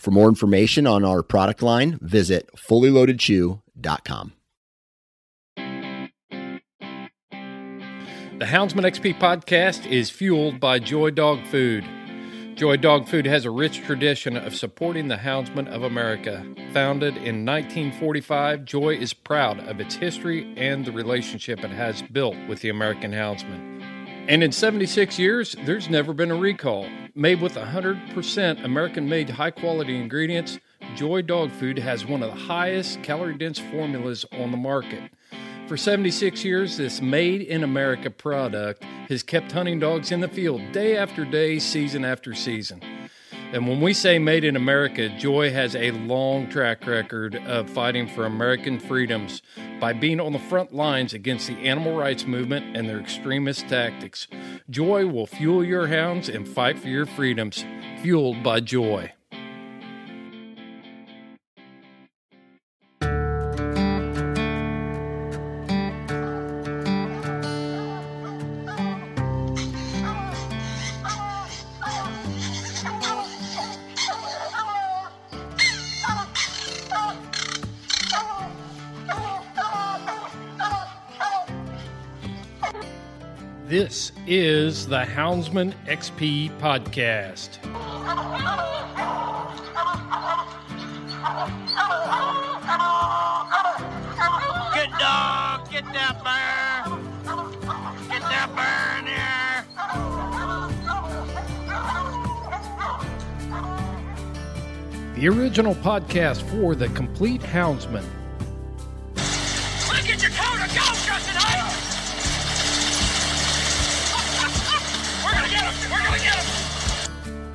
For more information on our product line, visit fullyloadedchew.com. The Houndsman XP podcast is fueled by Joy Dog Food. Joy Dog Food has a rich tradition of supporting the Houndsman of America. Founded in 1945, Joy is proud of its history and the relationship it has built with the American Houndsman. And in 76 years, there's never been a recall. Made with 100% American made high quality ingredients, Joy Dog Food has one of the highest calorie dense formulas on the market. For 76 years, this made in America product has kept hunting dogs in the field day after day, season after season. And when we say made in America, Joy has a long track record of fighting for American freedoms by being on the front lines against the animal rights movement and their extremist tactics. Joy will fuel your hounds and fight for your freedoms, fueled by joy. This is the Houndsman XP podcast. Good dog, get that bear. Get that bear in The original podcast for the complete Houndsman.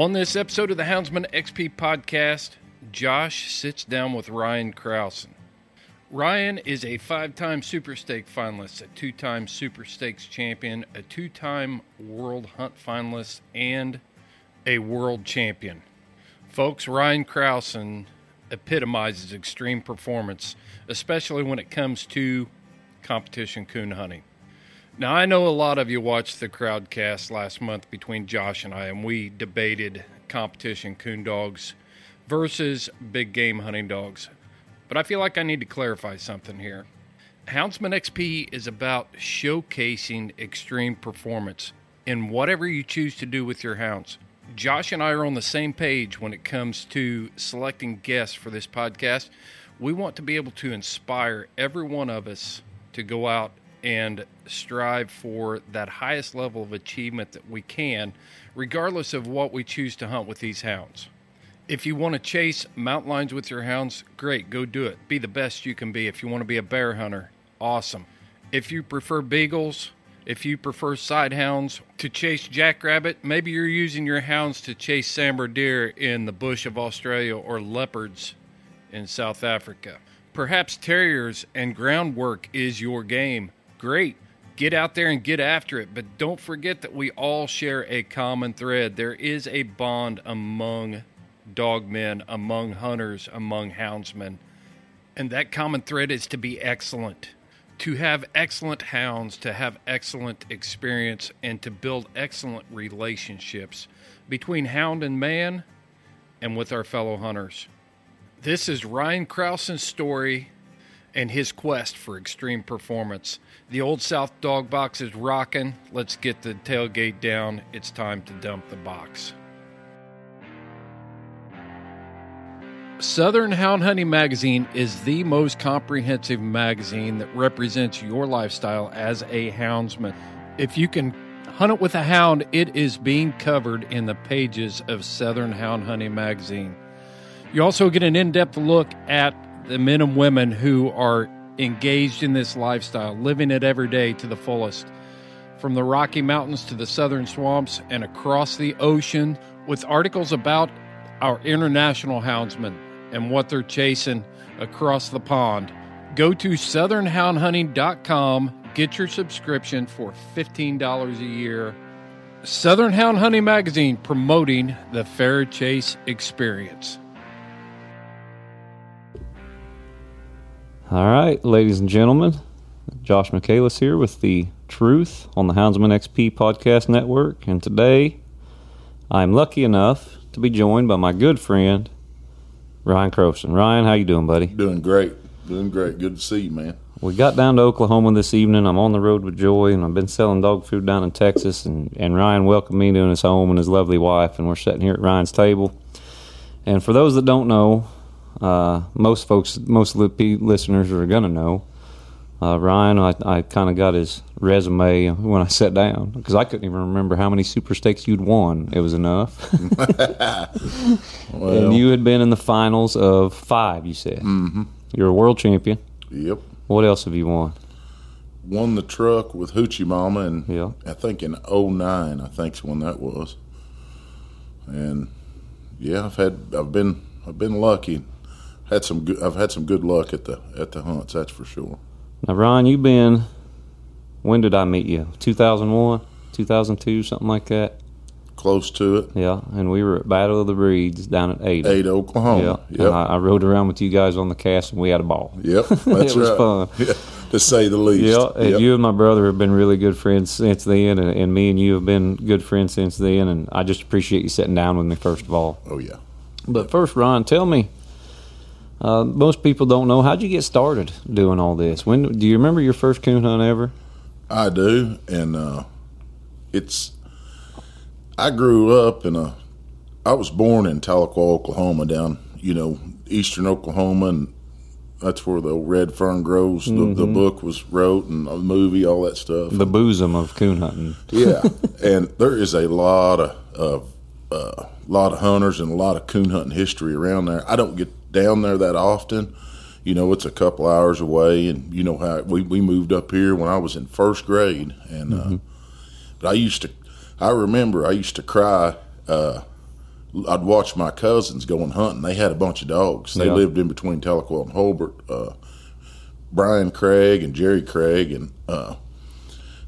On this episode of the Houndsman XP podcast, Josh sits down with Ryan Krausen. Ryan is a five time Super Stake finalist, a two time Super Stakes champion, a two time World Hunt finalist, and a world champion. Folks, Ryan Krausen epitomizes extreme performance, especially when it comes to competition coon hunting. Now, I know a lot of you watched the crowdcast last month between Josh and I, and we debated competition coon dogs versus big game hunting dogs. But I feel like I need to clarify something here. Houndsman XP is about showcasing extreme performance in whatever you choose to do with your hounds. Josh and I are on the same page when it comes to selecting guests for this podcast. We want to be able to inspire every one of us to go out and strive for that highest level of achievement that we can, regardless of what we choose to hunt with these hounds. If you want to chase mountain lions with your hounds, great, go do it. Be the best you can be. If you want to be a bear hunter, awesome. If you prefer beagles, if you prefer side hounds to chase jackrabbit, maybe you're using your hounds to chase sambar deer in the bush of Australia or leopards in South Africa. Perhaps terriers and groundwork is your game. Great. Get out there and get after it, but don't forget that we all share a common thread. There is a bond among dogmen, among hunters, among houndsmen, And that common thread is to be excellent. To have excellent hounds, to have excellent experience, and to build excellent relationships between hound and man and with our fellow hunters. This is Ryan Krausen's story and his quest for extreme performance. The Old South dog box is rocking. Let's get the tailgate down. It's time to dump the box. Southern Hound Hunting Magazine is the most comprehensive magazine that represents your lifestyle as a houndsman. If you can hunt it with a hound, it is being covered in the pages of Southern Hound Hunting Magazine. You also get an in depth look at the men and women who are engaged in this lifestyle, living it every day to the fullest. From the Rocky Mountains to the southern swamps and across the ocean, with articles about our international houndsmen and what they're chasing across the pond. Go to southernhoundhunting.com, get your subscription for $15 a year. Southern Hound Hunting Magazine promoting the fair chase experience. All right, ladies and gentlemen, Josh Michaelis here with the Truth on the Houndsman XP Podcast Network, and today I'm lucky enough to be joined by my good friend Ryan Croson. Ryan, how you doing, buddy? Doing great. Doing great. Good to see you, man. We got down to Oklahoma this evening. I'm on the road with Joy, and I've been selling dog food down in Texas. And, and Ryan welcomed me to his home and his lovely wife, and we're sitting here at Ryan's table. And for those that don't know, uh, most folks, most of the listeners are going to know. Uh, Ryan, I, I kind of got his resume when I sat down because I couldn't even remember how many super stakes you'd won. It was enough. and you had been in the finals of five, you said. Mm-hmm. You're a world champion. Yep. What else have you won? Won the truck with Hoochie Mama, and Yeah. I think in '09, I think's when that was. And yeah, I've had, I've been, I've been lucky. Had some, good, I've had some good luck at the at the hunts. That's for sure. Now, Ron, you've been. When did I meet you? 2001, 2002, something like that. Close to it. Yeah, and we were at Battle of the Breeds down at Ada. Ada, Oklahoma. Yeah, Yep. and I, I rode around with you guys on the cast, and we had a ball. Yep. That's it was right. fun. Yeah, to say the least. Yeah, and Yep. you and my brother have been really good friends since then, and, and me and you have been good friends since then. And I just appreciate you sitting down with me first of all. Oh yeah. But first, Ron, tell me. Uh, most people don't know how'd you get started doing all this. When do you remember your first coon hunt ever? I do, and uh, it's. I grew up in a. I was born in Tahlequah, Oklahoma, down you know eastern Oklahoma, and that's where the red fern grows. The, the book was wrote, and the movie, all that stuff. The bosom of coon hunting. yeah, and there is a lot of, of uh, lot of hunters and a lot of coon hunting history around there. I don't get down there that often. You know, it's a couple hours away, and you know how we, we moved up here when I was in first grade, and uh, but I used to, I remember I used to cry. Uh, I'd watch my cousins going hunting. They had a bunch of dogs. They Yeah. lived in between Tahlequah and Hulbert. Uh, Brian Craig and Jerry Craig, and uh,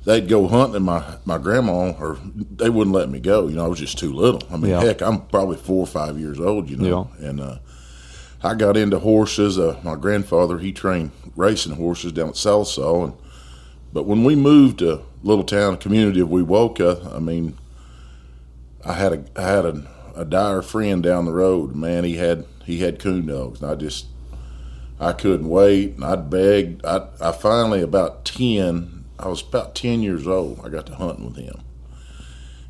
they'd go hunting. And my my grandma, or they wouldn't let me go. You know, I was just too little. I mean, Yeah. heck, I'm probably four or five years old. You know, and uh, I got into horses. Uh, my grandfather he trained racing horses down at Sallisaw, and but when we moved to little town community of Wewoka, I mean, I had a I had a, a dire friend down the road. Man, he had he had coon dogs, and I just I couldn't wait, and I'd begged. I I finally about ten. I was about ten years old. I got to hunting with him,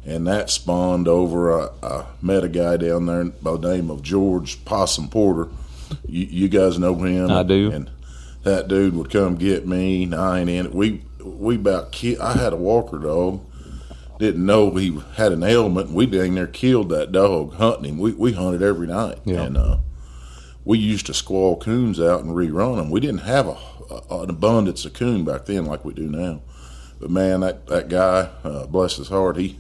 and that spawned over. I, I met a guy down there by the name of George Possum Porter. You, you guys know him. I do. And that dude would come get me. and I ain't in it. We we about ki- I had a walker dog. Didn't know he had an ailment. We dang near killed that dog hunting him. We we hunted every night, Yeah. and uh, we used to squall coons out and rerun them. We didn't have a, a an abundance of coon back then like we do now. But man, that that guy, uh, bless his heart, he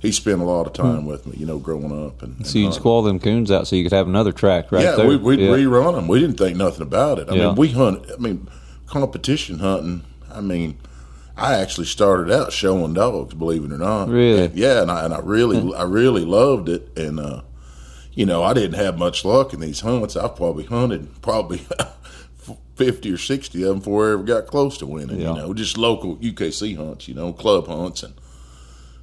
he spent a lot of time with me. You know, growing up and, and So you'd squall them coons out so you could have another track right yeah, there. we, we'd Yeah. rerun them. We didn't think nothing about it. I Yeah. mean, we hunt. I mean, competition hunting. I mean, I actually started out showing dogs. Believe it or not. Really? And- yeah, and I and I really I really loved it. And uh, you know, I didn't have much luck in these hunts. I've probably hunted probably fifty or sixty of them before I ever got close to winning. Yeah. You know, just local UKC hunts. You know, club hunts and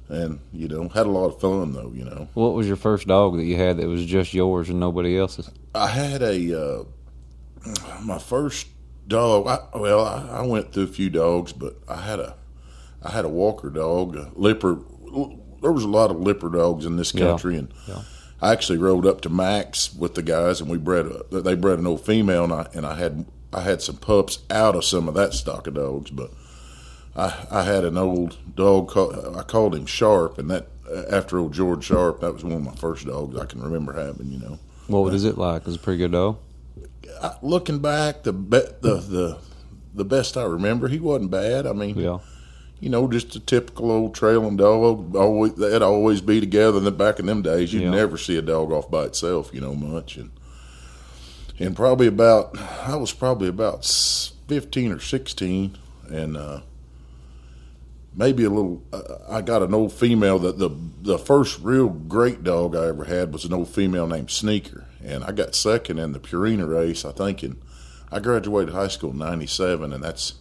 and you know had a lot of fun though. You know, What was your first dog that you had that was just yours and nobody else's? I had a uh, my first dog. I, well, I, I went through a few dogs, but I had a I had a Walker dog, a Lipper. There was a lot of Lipper dogs in this Yeah. country, and Yeah. I actually rode up to Max with the guys, and we bred a. They bred an old female, and I and I had I had some pups out of some of that stock of dogs, but I I had an old dog. Called, I called him Sharp, and that after old George Sharp, that was one of my first dogs I can remember having. You know. What was it like? It was a pretty good dog. I- looking back, the be, the the the best I remember, he wasn't bad. I mean, Yeah. you know, just a typical old trailing dog. Always they'd always be together. And back in them days, you'd Yeah. never see a dog off by itself, you know, much. And and probably about I was probably about fifteen or sixteen, and uh, maybe a little. Uh, I got an old female that the the first real great dog I ever had was an old female named Sneaker, and I got second in the Purina race. I think in I graduated high school in '97, and that's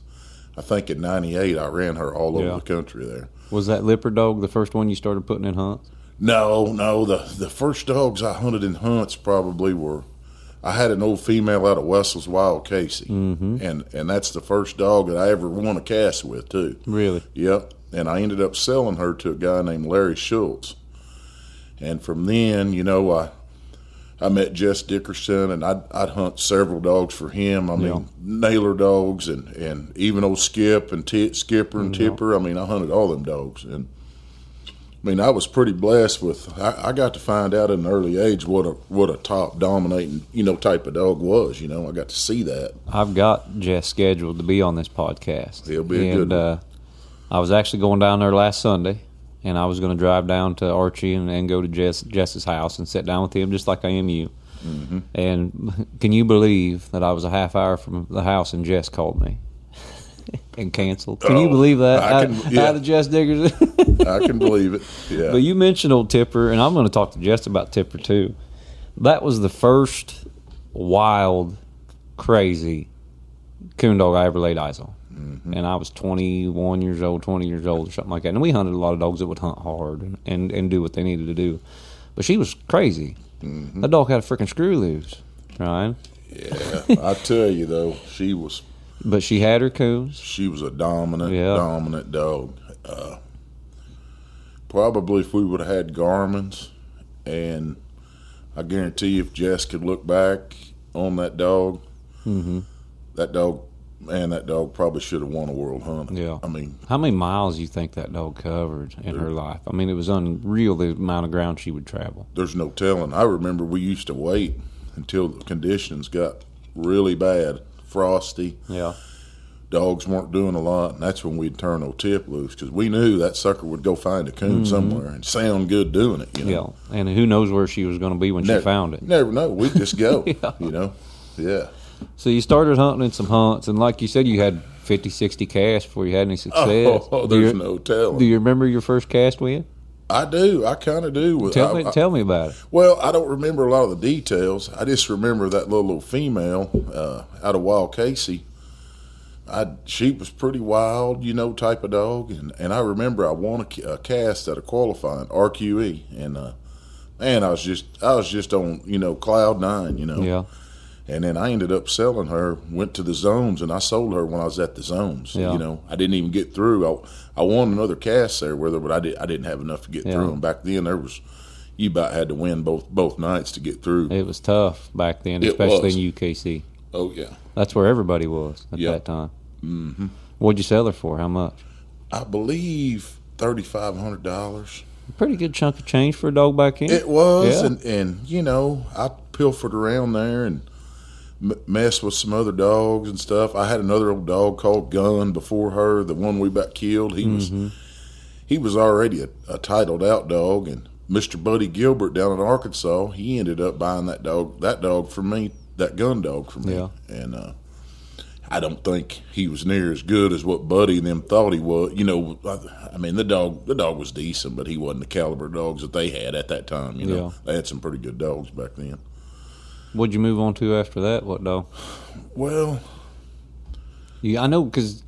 I think in '98 I ran her all over Yeah. the country there. Was that Lipper dog the first one you started putting in hunts? No, no. The the first dogs I hunted in hunts probably were. I had an old female out of Wessel's Wild Casey, mm-hmm. and and that's the first dog that I ever won a cast with too. Really? Yep. And I ended up selling her to a guy named Larry Schultz. And from then, you know, I I met Jess Dickerson, and I'd, I'd hunt several dogs for him. I mean, Yeah. nailer dogs, and, and even old Skip and Ti Skipper and Tipper. I mean, I hunted all them dogs, and I mean, I was pretty blessed with. I, I got to find out at an early age what a what a top dominating you know type of dog was. You know, I got to see that. I've got Jess scheduled to be on this podcast. He'll be a and, good one. Uh, I was actually going down there last Sunday, and I was going to drive down to Archie and, and go to Jess Jess's house and sit down with him, just like I am you. Mm-hmm. And can you believe that I was a half hour from the house and Jess called me and canceled? Can you Oh, believe that? I Out- can- yeah. out of Jess Diggers. I can believe it. Yeah. But you mentioned old Tipper, and I'm going to talk to Jess about Tipper too. That was the first wild, crazy coon dog I ever laid eyes on. Mm-hmm. And I was 21 years old, 20 years old, or something like that. And we hunted a lot of dogs that would hunt hard and, and, and do what they needed to do. But she was crazy. Mm-hmm. That dog had a freaking screw loose, Ryan. yeah, I tell you though, she was But she had her coons. she was a dominant, Yeah. dominant dog. Uh, probably if we would have had Garmin's, and I guarantee if Jess could look back on that dog, Mm-hmm. that dog, man, that dog probably should have won a world hunt. Yeah. I mean, How many miles do you think that dog covered in her life? I mean, it was unreal the amount of ground she would travel. there's no telling. I remember we used to wait until the conditions got really bad, frosty. Yeah. dogs weren't doing a lot, and that's when we'd turn old tip loose because we knew that sucker would go find a coon mm-hmm. somewhere and sound good doing it. You know, Yeah. And who knows where she was going to be when never, she found it. Never know. We'd just go. Yeah. You know, yeah. So you started hunting in some hunts, and like you said, you had 50, 60 casts before you had any success. Oh, there's you, no telling. do you remember your first cast win? I do. I kind of do. Tell me, I- tell me about it. Well, I don't remember a lot of the details. I just remember that little, little female uh, out of Wild Casey. I she was pretty wild, you know, type of dog, and, and I remember I won a, a cast at a qualifying RQE, and uh, man, I was just I was just on you know cloud nine, you know. Yeah. And then I ended up selling her. Went to the zones, and I sold her when I was at the zones. Yeah. You know, I didn't even get through. I, I won another cast there, whether but I did I didn't have enough to get Yeah. through. And back then there was you about had to win both both nights to get through. It was tough back then, It especially was. in UKC. oh yeah, That's where everybody was at Yep. that time. Mm-hmm. What'd you sell her for? How much? I believe thirty five hundred dollars. Pretty good chunk of change for a dog back then. It was, Yeah. and and you know I pilfered around there and m- messed with some other dogs and stuff. I had another old dog called Gun before her, the one we about killed. He was he was already a, a titled out dog, and Mister Buddy Gilbert down in Arkansas, he ended up buying that dog that dog for me, that gun dog for me, Yeah. and. uh I don't think he was near as good as what Buddy and them thought he was. You know, I, I mean, the dog, the dog was decent, but he wasn't the caliber of dogs that they had at that time. You know, Yeah. they had some pretty good dogs back then. What'd you move on to after that? What dog? Well, Yeah, I know because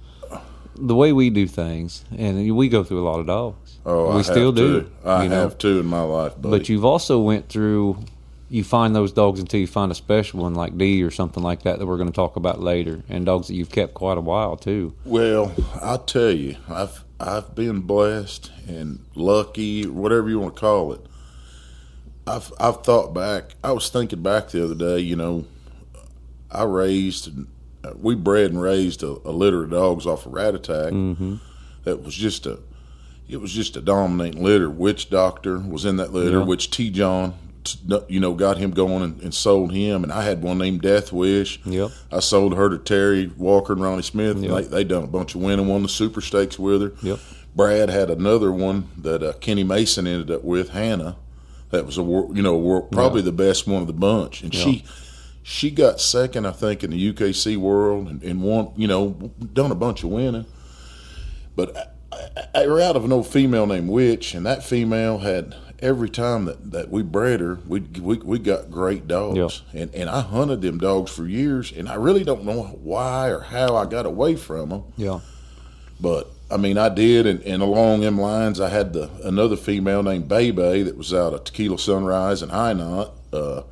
the way we do things, and we go through a lot of dogs. Oh, we I still have do. I you know? have too in my life, buddy. But you've also went through. You find those dogs until you find a special one like D or something like that that we're going to talk about later, and dogs that you've kept quite a while too. Well, I tell you, I've I've been blessed and lucky, whatever you want to call it. I've I've thought back. I was thinking back the other day. You know, I raised, we bred and raised a, a litter of dogs off a rat attack. Mm-hmm. That was just a, it was just a dominating litter. Witch Doctor was in that litter, Yeah. which T. John, you know, got him going and, and sold him. And I had one named Death Wish. Yep. I sold her to Terry Walker and Ronnie Smith. Yep. They they done a bunch of winning, won the Super Stakes with her. Yep. Brad had another one that uh, Kenny Mason ended up with, Hannah. That was a you know probably the best one of the bunch, and she she got second, I think, in the UKC world, and, and won you know done a bunch of winning. But I, I, were out of an old female named Witch, and that female had every time that, that we bred her, we we we got great dogs, and and I hunted them dogs for years, and I really don't know why or how I got away from them. Yeah. But I mean, I did, and, and along them lines, I had the another female named Bebe that was out of Tequila Sunrise and High Knot. Uh,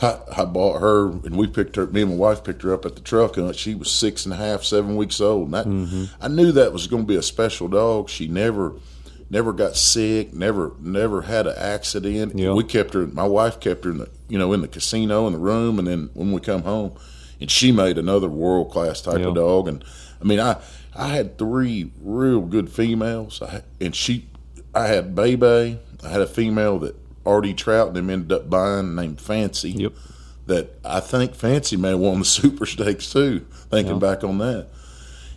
I, I bought her, and we picked her. Me and my wife picked her up at the truck hunt. She was six and a half, seven weeks old. And that, Mm-hmm. I knew that was going to be a special dog. She never, never got sick. Never, never had an accident. Yeah. We kept her. My wife kept her in the, you know, in the casino in the room, and then when we come home, and she made another world class type Yeah. of dog. And I mean, I I had three real good females, I, and she, I had Bebe. I had a female that Artie Trout and them ended up buying named Fancy. Yep. That I think Fancy may have won the Super Stakes too. Thinking Yeah. back on that,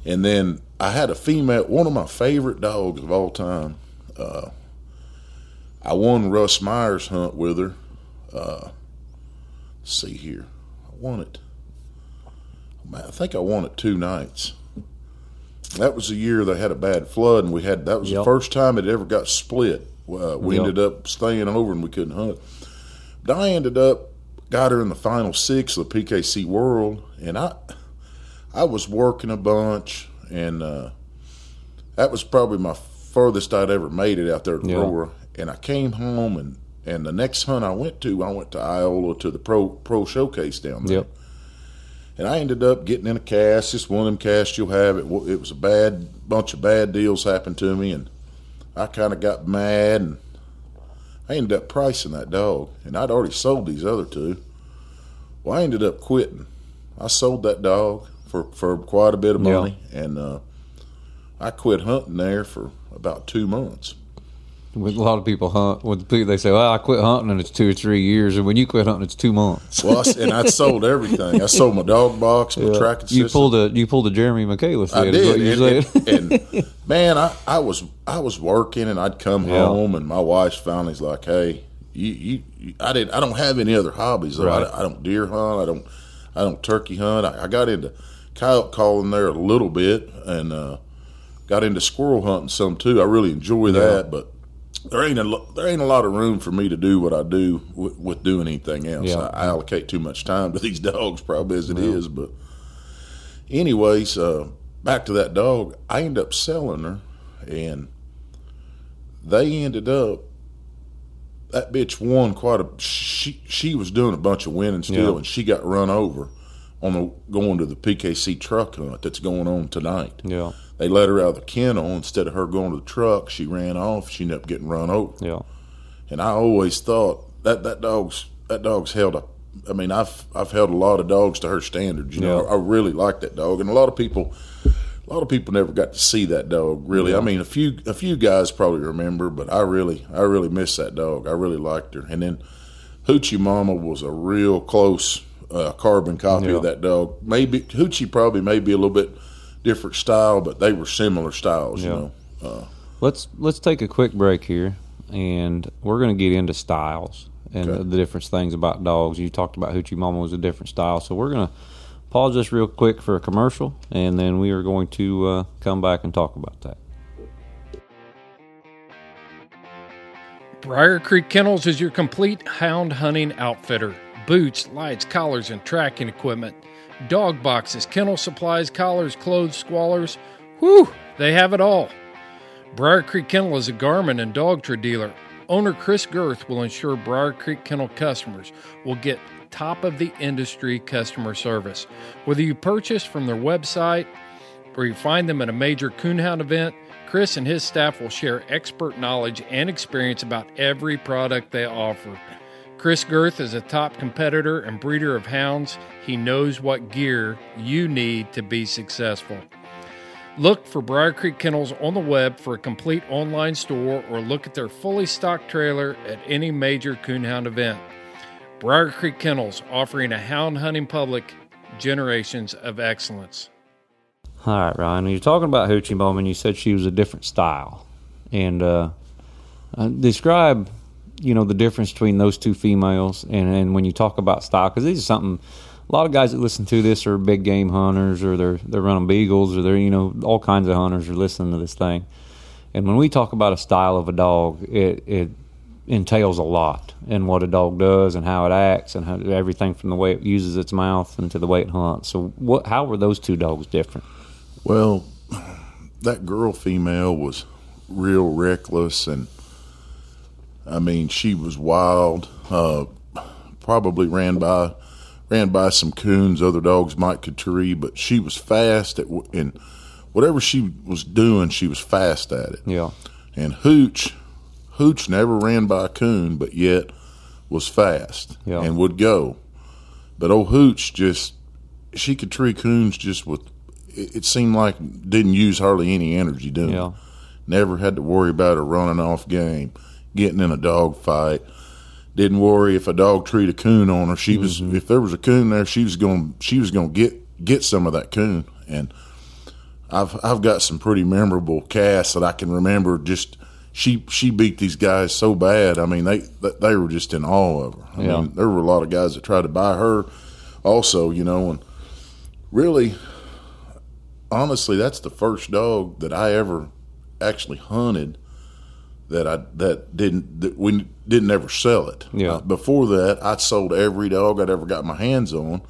and then I had a female, one of my favorite dogs of all time. Uh, I won Russ Myers hunt with her. Uh, let's see here, I won it. I think I won it two nights. That was the year they had a bad flood, and we had that was the first time it ever got split. Uh, we Yep. ended up staying over, and we couldn't hunt. But I ended up got her in the final six of the PKC World, and I I was working a bunch, and uh, that was probably my furthest I'd ever made it out there at. Aurora. And I came home, and and the next hunt I went to, I went to Iola to the pro pro showcase down there. Yep. And I ended up getting in a cast, just one of them casts you'll have. It, it was a bad bunch of bad deals happened to me, and I kind of got mad, and I ended up pricing that dog. And I'd already sold these other two. Well, I ended up quitting. I sold that dog for, for quite a bit of Yeah. money, and uh, I quit hunting there for about two months. With a lot of people hunt, with people they say, "Well, I quit hunting and it's two or three years," and when you quit hunting, it's two months. Well, I and I sold everything. I sold my dog box, my tracking system. You pulled a you pulled a Jeremy Michaelis. I then, is what did, and, and, and, man, I, I was I was working, and I'd come Yeah. home, and my wife finally's like, "Hey, you, you, you I didn't I don't have any other hobbies. Though. Right. I, I don't deer hunt. I don't I don't turkey hunt. I, I got into coyote calling there a little bit, and uh, got into squirrel hunting some too. I really enjoy that, but there ain't a there ain't a lot of room for me to do what I do with, with doing anything else. Yeah. I, I allocate too much time to these dogs, probably as it is. But anyways, uh, back to that dog. I ended up selling her, and they ended up. That bitch won quite a. She she was doing a bunch of winning still, Yeah. and she got run over on the going to the PKC truck hunt that's going on tonight. yeah, They let her out of the kennel instead of her going to the truck. She ran off. She ended up getting run over. yeah, And I always thought that that dog's that dog's held up. I mean, I've I've held a lot of dogs to her standards. You know, I, I really like that dog, and a lot of people, a lot of people never got to see that dog. Really, I mean, a few a few guys probably remember, but I really I really miss that dog. I really liked her. And then Hoochie Mama was a real close uh, carbon copy Yeah. of that dog. Maybe Hoochie probably maybe a little bit different style, but they were similar styles. You know. Uh, Let's let's take a quick break here, and we're going to get into styles and Okay. the, the different things about dogs. You talked about Hoochie Mama was a different style, so we're going to pause this real quick for a commercial, and then we are going to uh, come back and talk about that. Briar Creek Kennels is your complete hound hunting outfitter. Boots, lights, collars, and tracking equipment. Dog boxes, kennel supplies, collars, clothes, squallers. Whew, they have it all. Briar Creek Kennel is a Garmin and dog Dogtra dealer. Owner Chris Girth will ensure Briar Creek Kennel customers will get top of the industry customer service. Whether you purchase from their website or you find them at a major coonhound event, Chris and his staff will share expert knowledge and experience about every product they offer. Chris Girth is a top competitor and breeder of hounds. He knows what gear you need to be successful. Look for Briar Creek Kennels on the web for a complete online store or look at their fully stocked trailer at any major coonhound event. Briar Creek Kennels offering a hound hunting public generations of excellence. All right, Ryan. You're talking about Hoochie Mama, you said she was a different style, and uh, uh, describe, you know, the difference between those two females, and, and when you talk about style, because these are something. A lot of guys that listen to this are big game hunters, or they're they're running beagles, or they're you know all kinds of hunters are listening to this thing. And when we talk about a style of a dog, it it entails a lot in what a dog does and how it acts and how, everything from the way it uses its mouth and to the way it hunts. So, what? How were those two dogs different? Well, that girl female was real reckless, and I mean, she was wild. Uh, probably ran by ran by some coons other dogs might could tree, but she was fast at and whatever she was doing, she was fast at it. Yeah. And Hooch, Hooch never ran by a coon, but yet was fast yeah. and would go. But old Hooch just she could tree coons just with it seemed like didn't use hardly any energy doing yeah. Never had to worry about her running off game, getting in a dog fight. Didn't worry if a dog treed a coon on her. She was Mm-hmm. if there was a coon there, she was going she was going to get get some of that coon. And I've I've got some pretty memorable casts that I can remember. Just she she beat these guys so bad. I mean they they were just in awe of her. I Yeah. mean there were a lot of guys that tried to buy her, also you know, and really honestly, that's the first dog that I ever actually hunted that I that didn't that we didn't ever sell it. Yeah. Uh, before that, I sold every dog I'd ever got my hands on,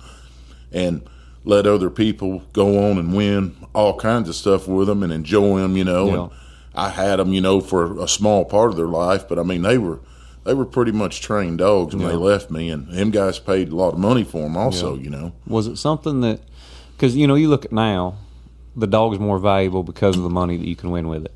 and let other people go on and win all kinds of stuff with them and enjoy them. You know, Yeah. and I had them, you know, for a small part of their life, but I mean they were. They were pretty much trained dogs when Yeah. they left me, and them guys paid a lot of money for them. Also, Yeah. you know, Was it something that, because you know, you look at now, the dog's more valuable because of the money that you can win with it.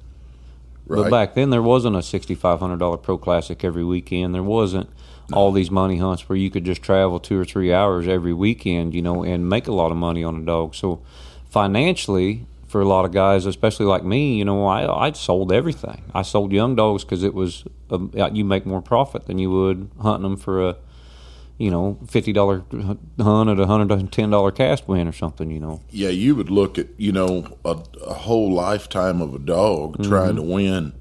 But back then, there wasn't a sixty-five hundred dollar pro classic every weekend. There wasn't all these money hunts where you could just travel two or three hours every weekend, you know, and make a lot of money on a dog. So financially, for a lot of guys, especially like me, you know, I I sold everything. I sold young dogs because it was a, you make more profit than you would hunting them for a you know, fifty dollar hunt at a hundred and ten dollar cast win or something. You know, yeah, you would look at you know a, a whole lifetime of a dog trying to win.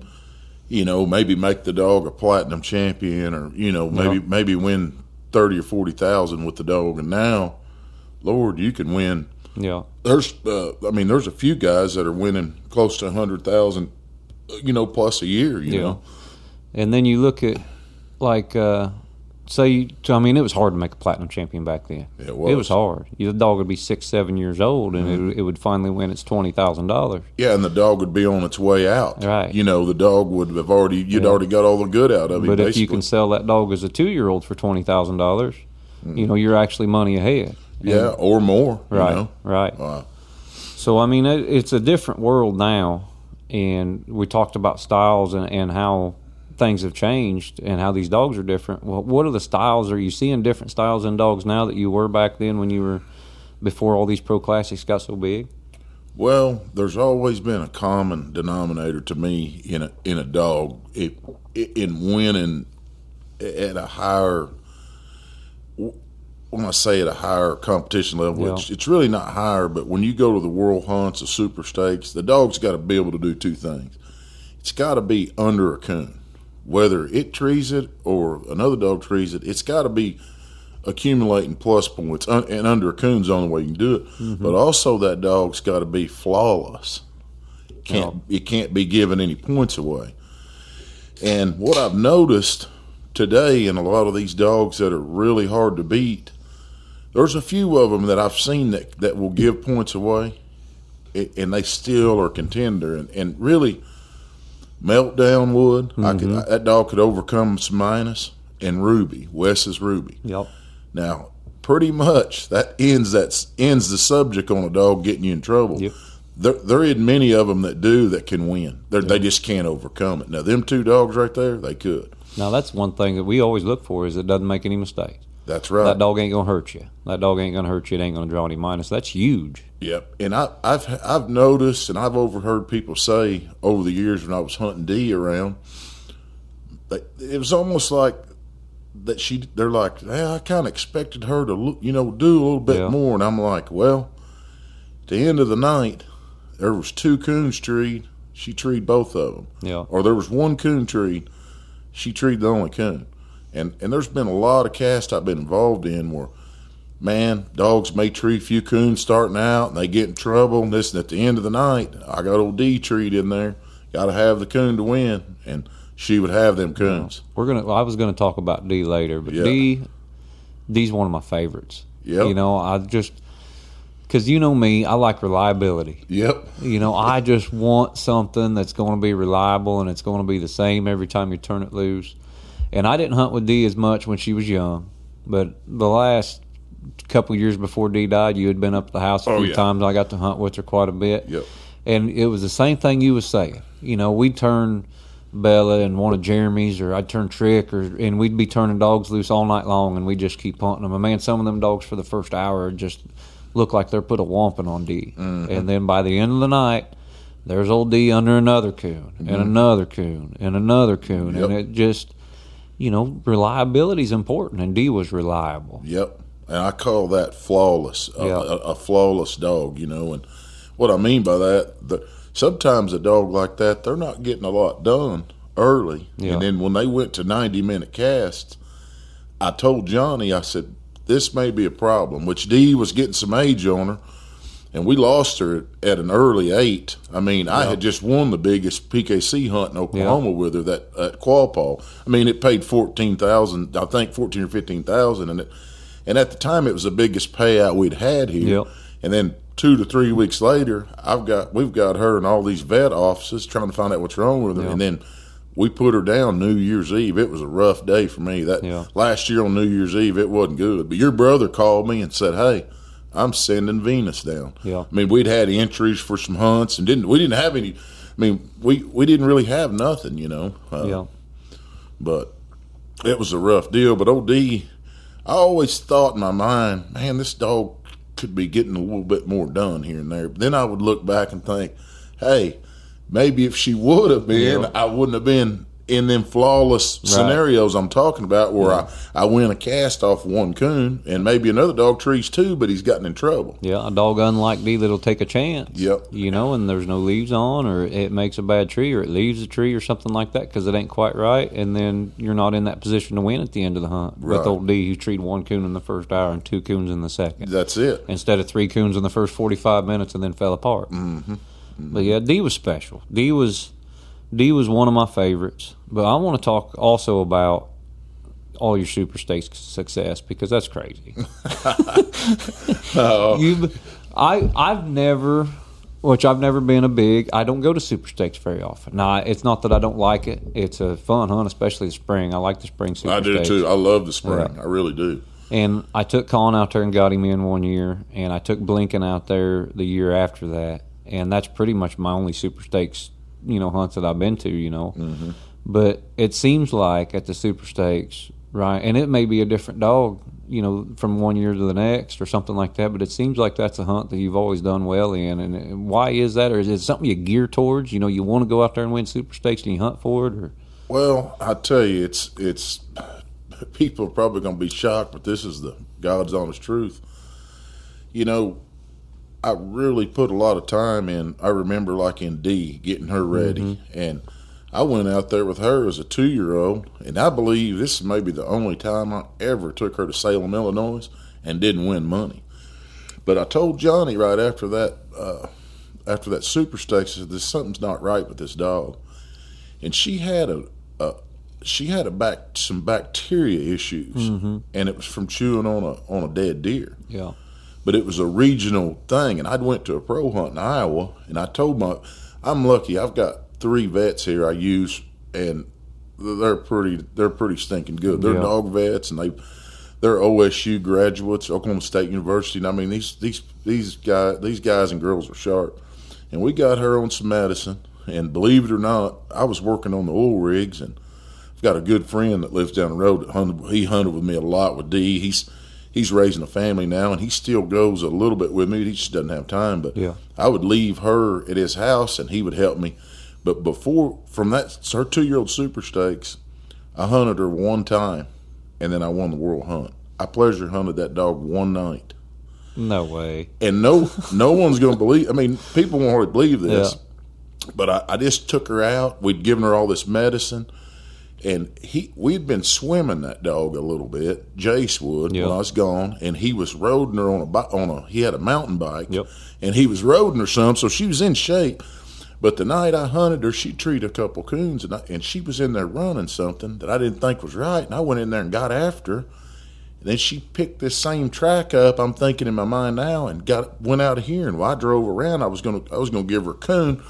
You know, maybe make the dog a platinum champion, or you know, maybe Yeah. maybe win thirty or forty thousand with the dog. And now, Lord, you can win. yeah, There's, uh, I mean, there's a few guys that are winning close to a hundred thousand, you know, plus a year. You yeah. know, And then you look at like uh, say, I mean, it was hard to make a platinum champion back then. It was. It was hard. The dog would be six, seven years old, and Mm-hmm. it, it would finally win its twenty thousand dollars. yeah, and the dog would be on its way out. Right. You know, the dog would have already, you'd Yeah. already got all the good out of it. But if you can sell that dog as a two-year-old for twenty thousand dollars, you know, you're actually money ahead. And- yeah, or more. you right, know? right. Wow. So I mean, it, it's a different world now, and we talked about styles and, and how things have changed and how these dogs are different. Well, what are the styles? Are you seeing different styles in dogs now that you were back then when you were before all these pro classics got so big? Well, there's always been a common denominator to me in a in a dog if, in winning at a higher. When I say at a higher competition level, Yeah. it's, it's really not higher. But when you go to the world hunts, the super stakes, the dog's got to be able to do two things. It's got to be under a coon, whether it trees it or another dog trees it. It's got to be accumulating plus points, un- and under a coon's the only way you can do it. Mm-hmm. But also, that dog's got to be flawless. Can't it can't be giving any points away. And what I've noticed today in a lot of these dogs that are really hard to beat, There's a few of them that I've seen that that will give points away, and they still are contender. And, and really, meltdown would mm-hmm. I could that dog could overcome some minus and Ruby Wes's Ruby. Yep. Now, pretty much that ends that ends the subject on a dog getting you in trouble. Yep. There, there isn't many of them that do that can win. Yep. They just can't overcome it. Now, them two dogs right there, they could. Now, that's one thing that we always look for is it doesn't make any mistakes. That's right. That dog ain't gonna hurt you. That dog ain't gonna hurt you. It ain't gonna draw any minus. That's huge. Yep. And I, have I've noticed and I've overheard people say over the years when I was hunting D around, it was almost like that she they're like, hey, I kind of expected her to look, you know do a little bit yeah. more, and I'm like, well, at the end of the night, there was two coons treed. She treed both of them. Yeah. Or there was one coon treed. She treed the only coon. And and there's been a lot of casts I've been involved in where, man, dogs may tree a few coons starting out and they get in trouble. And this and at the end of the night, I got old D treed in there. Got to have the coon to win. And she would have them coons. We're gonna. Well, I was gonna talk about D later, but yeah. D, D's one of my favorites. Yeah. You know, I just because you know me, I like reliability. Yep. You know, I just want something that's going to be reliable and it's going to be the same every time you turn it loose. And I didn't hunt with D as much when she was young, but the last couple years before D died, you had been up at the house a oh, few yeah. times. I got to hunt with her quite a bit. Yep. And it was the same thing you was saying. You know, we turn Bella and one of Jeremy's, or I'd turn Trick, or and we'd be turning dogs loose all night long, and we just keep hunting them. And man, some of them dogs for the first hour just look like they're put a wamping on D, mm-hmm. and then by the end of the night, there's old D under another coon mm-hmm. and another coon and another coon, yep. and it just, you know, reliability is important, and D was reliable. Yep, and I call that flawless, a, yep. a, a flawless dog. You know, and what I mean by that, the sometimes a dog like that, they're not getting a lot done early. Yeah. And then when they went to 90 minute casts, I told Johnny, I said, this may be a problem, which D was getting some age on her. And we lost her at an early eight. I mean, I had just won the biggest PKC hunt in Oklahoma yeah. with her that at Quapaw. I mean, it paid fourteen thousand, I think fourteen or fifteen thousand, and it, and at the time it was the biggest payout we'd had here. And then two to three weeks later, I've got we've got her in all these vet offices trying to find out what's wrong with her, yeah. and then we put her down New Year's Eve. It was a rough day for me. That yeah. last year on New Year's Eve, it wasn't good. But your brother called me and said, "Hey, I'm sending Venus down." Yeah, I mean we'd had entries for some hunts and didn't we didn't have any. I mean we we didn't really have nothing, you know. Uh, yeah, but it was a rough deal. But OD, I always thought in my mind, man, this dog could be getting a little bit more done here and there. But then I would look back and think, hey, maybe if she would have been, yeah. I wouldn't have been in them flawless right. scenarios I'm talking about where yeah. I, I win a cast off one coon and maybe another dog trees too, but he's gotten in trouble. Yeah, a dog unlike D that'll take a chance. Yep. You know, and there's no leaves on or it makes a bad tree or it leaves a tree or something like that because it ain't quite right. And then you're not in that position to win at the end of the hunt. Right. With old D who treated one coon in the first hour and two coons in the second. That's it. Instead of three coons in the first 45 minutes and then fell apart. Mm-hmm. Mm-hmm. But yeah, D was special. D was D was one of my favorites. But I want to talk also about all your super stakes success because that's crazy. you, I, I've never, which I've never been a big. I don't go to super stakes very often. Now, it's not that I don't like it. It's a fun hunt, especially the spring. I like the spring super. I do stakes. too. I love the spring. I really do. And I took Colin out there and got him in one year, and I took Blinken out there the year after that and that's pretty much my only super stakes you know hunts that I've been to you know. Mm-hmm. but it seems like at the super stakes right and it may be a different dog you know from one year to the next or something like that but it seems like that's a hunt that you've always done well in and why is that or is it something you gear towards? You know you want to go out there and win super stakes and you hunt for it or? Well I tell you it's it's people are probably going to be shocked but this is the God's honest truth. You know I really put a lot of time in. I remember like in D getting her ready, mm-hmm. and I went out there with her as a two year old, and I believe this is maybe the only time I ever took her to Salem, Illinois, and didn't win money. But I told Johnny right after that, uh, after that super stakes, "This something's not right with this dog," and she had a, a she had a back some bacteria issues, Mhm. and it was from chewing on a on a dead deer. Yeah. But it was a regional thing, and I'd went to a pro hunt in Iowa, and I told my, I'm lucky. I've got three vets here I use, and they're pretty they're pretty stinking good. They're Yeah. dog vets, and they they're OSU graduates, Oklahoma State University. And I mean these these these guys these guys and girls are sharp. And we got her on some medicine, and believe it or not, I was working on the oil rigs, and I've got a good friend that lives down the road that hunted. He hunted with me a lot with D. He's he's raising a family now, and he still goes a little bit with me. He just doesn't have time. But Yeah. I would leave her at his house, and he would help me. But before from that, her two year old super stakes, I hunted her one time, and then I won the world hunt. I pleasure hunted that dog one night, No way. and no no one's going to believe. I mean, people won't hardly believe this, but I, I just took her out. We'd given her all this medicine, and he we'd been swimming that dog a little bit. Jace would Yeah. when I was gone, and he was riding her on a on a he had a mountain bike, Yep. and he was riding her some, so she was in shape. But the night I hunted her, she treated a couple coons, and, I, and she was in there running something that I didn't think was right. And I went in there and got after her. And then she picked this same track up. I'm thinking in my mind now, and got went out of here. And while I drove around, I was gonna I was gonna give her a coon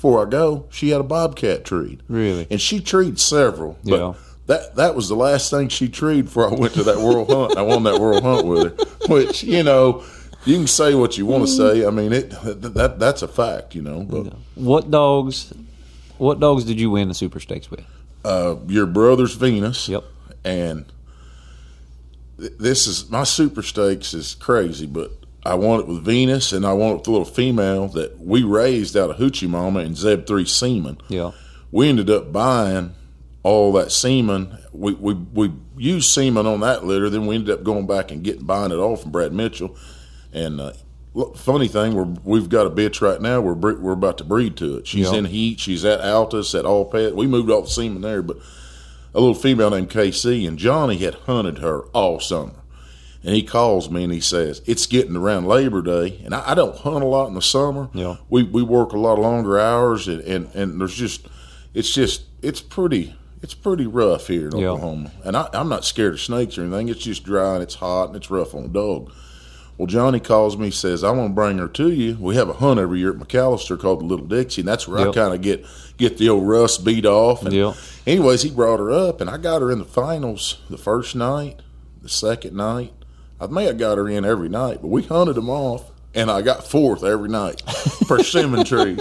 before I go. She had a bobcat treed, Really? and she treed several. But Yeah. that that was the last thing she treed before I went to that world hunt. I won that world hunt with her, which you know. You can say what you want to say. I mean, it that that's a fact, you know. But What dogs? What dogs did you win the Super Stakes with? uh, your brother's Venus. Yep. And th- this is my super stakes is crazy, but I want it with Venus, and I want it with a little female that we raised out of Hoochie Mama and Zeb Three semen. Yeah. We ended up buying all that semen. We we we used semen on that litter, then we ended up going back and getting buying it all from Brad Mitchell. And uh, funny thing, we're we've got a bitch right now. We're we're about to breed to it. She's Yeah. in heat. She's at Altus at All Pet. We moved all the semen there, but a little female named KC, and Johnny had hunted her all summer. And he calls me and he says, It's getting around Labor Day. And I, I don't hunt a lot in the summer. Yeah. We, we work a lot of longer hours, and, and, and there's just, it's just, it's pretty, it's pretty rough here in Yeah. Oklahoma. And I, I'm not scared of snakes or anything. It's just dry and it's hot and it's rough on a dog. Well, Johnny calls me, says, I want to bring her to you. We have a hunt every year at McAlester called the Little Dixie, and that's where I kind of get get the old rust beat off. And Yep. anyways, he brought her up, and I got her in the finals the first night, the second night. I may have got her in every night, but we hunted them off, and I got fourth every night persimmon trees.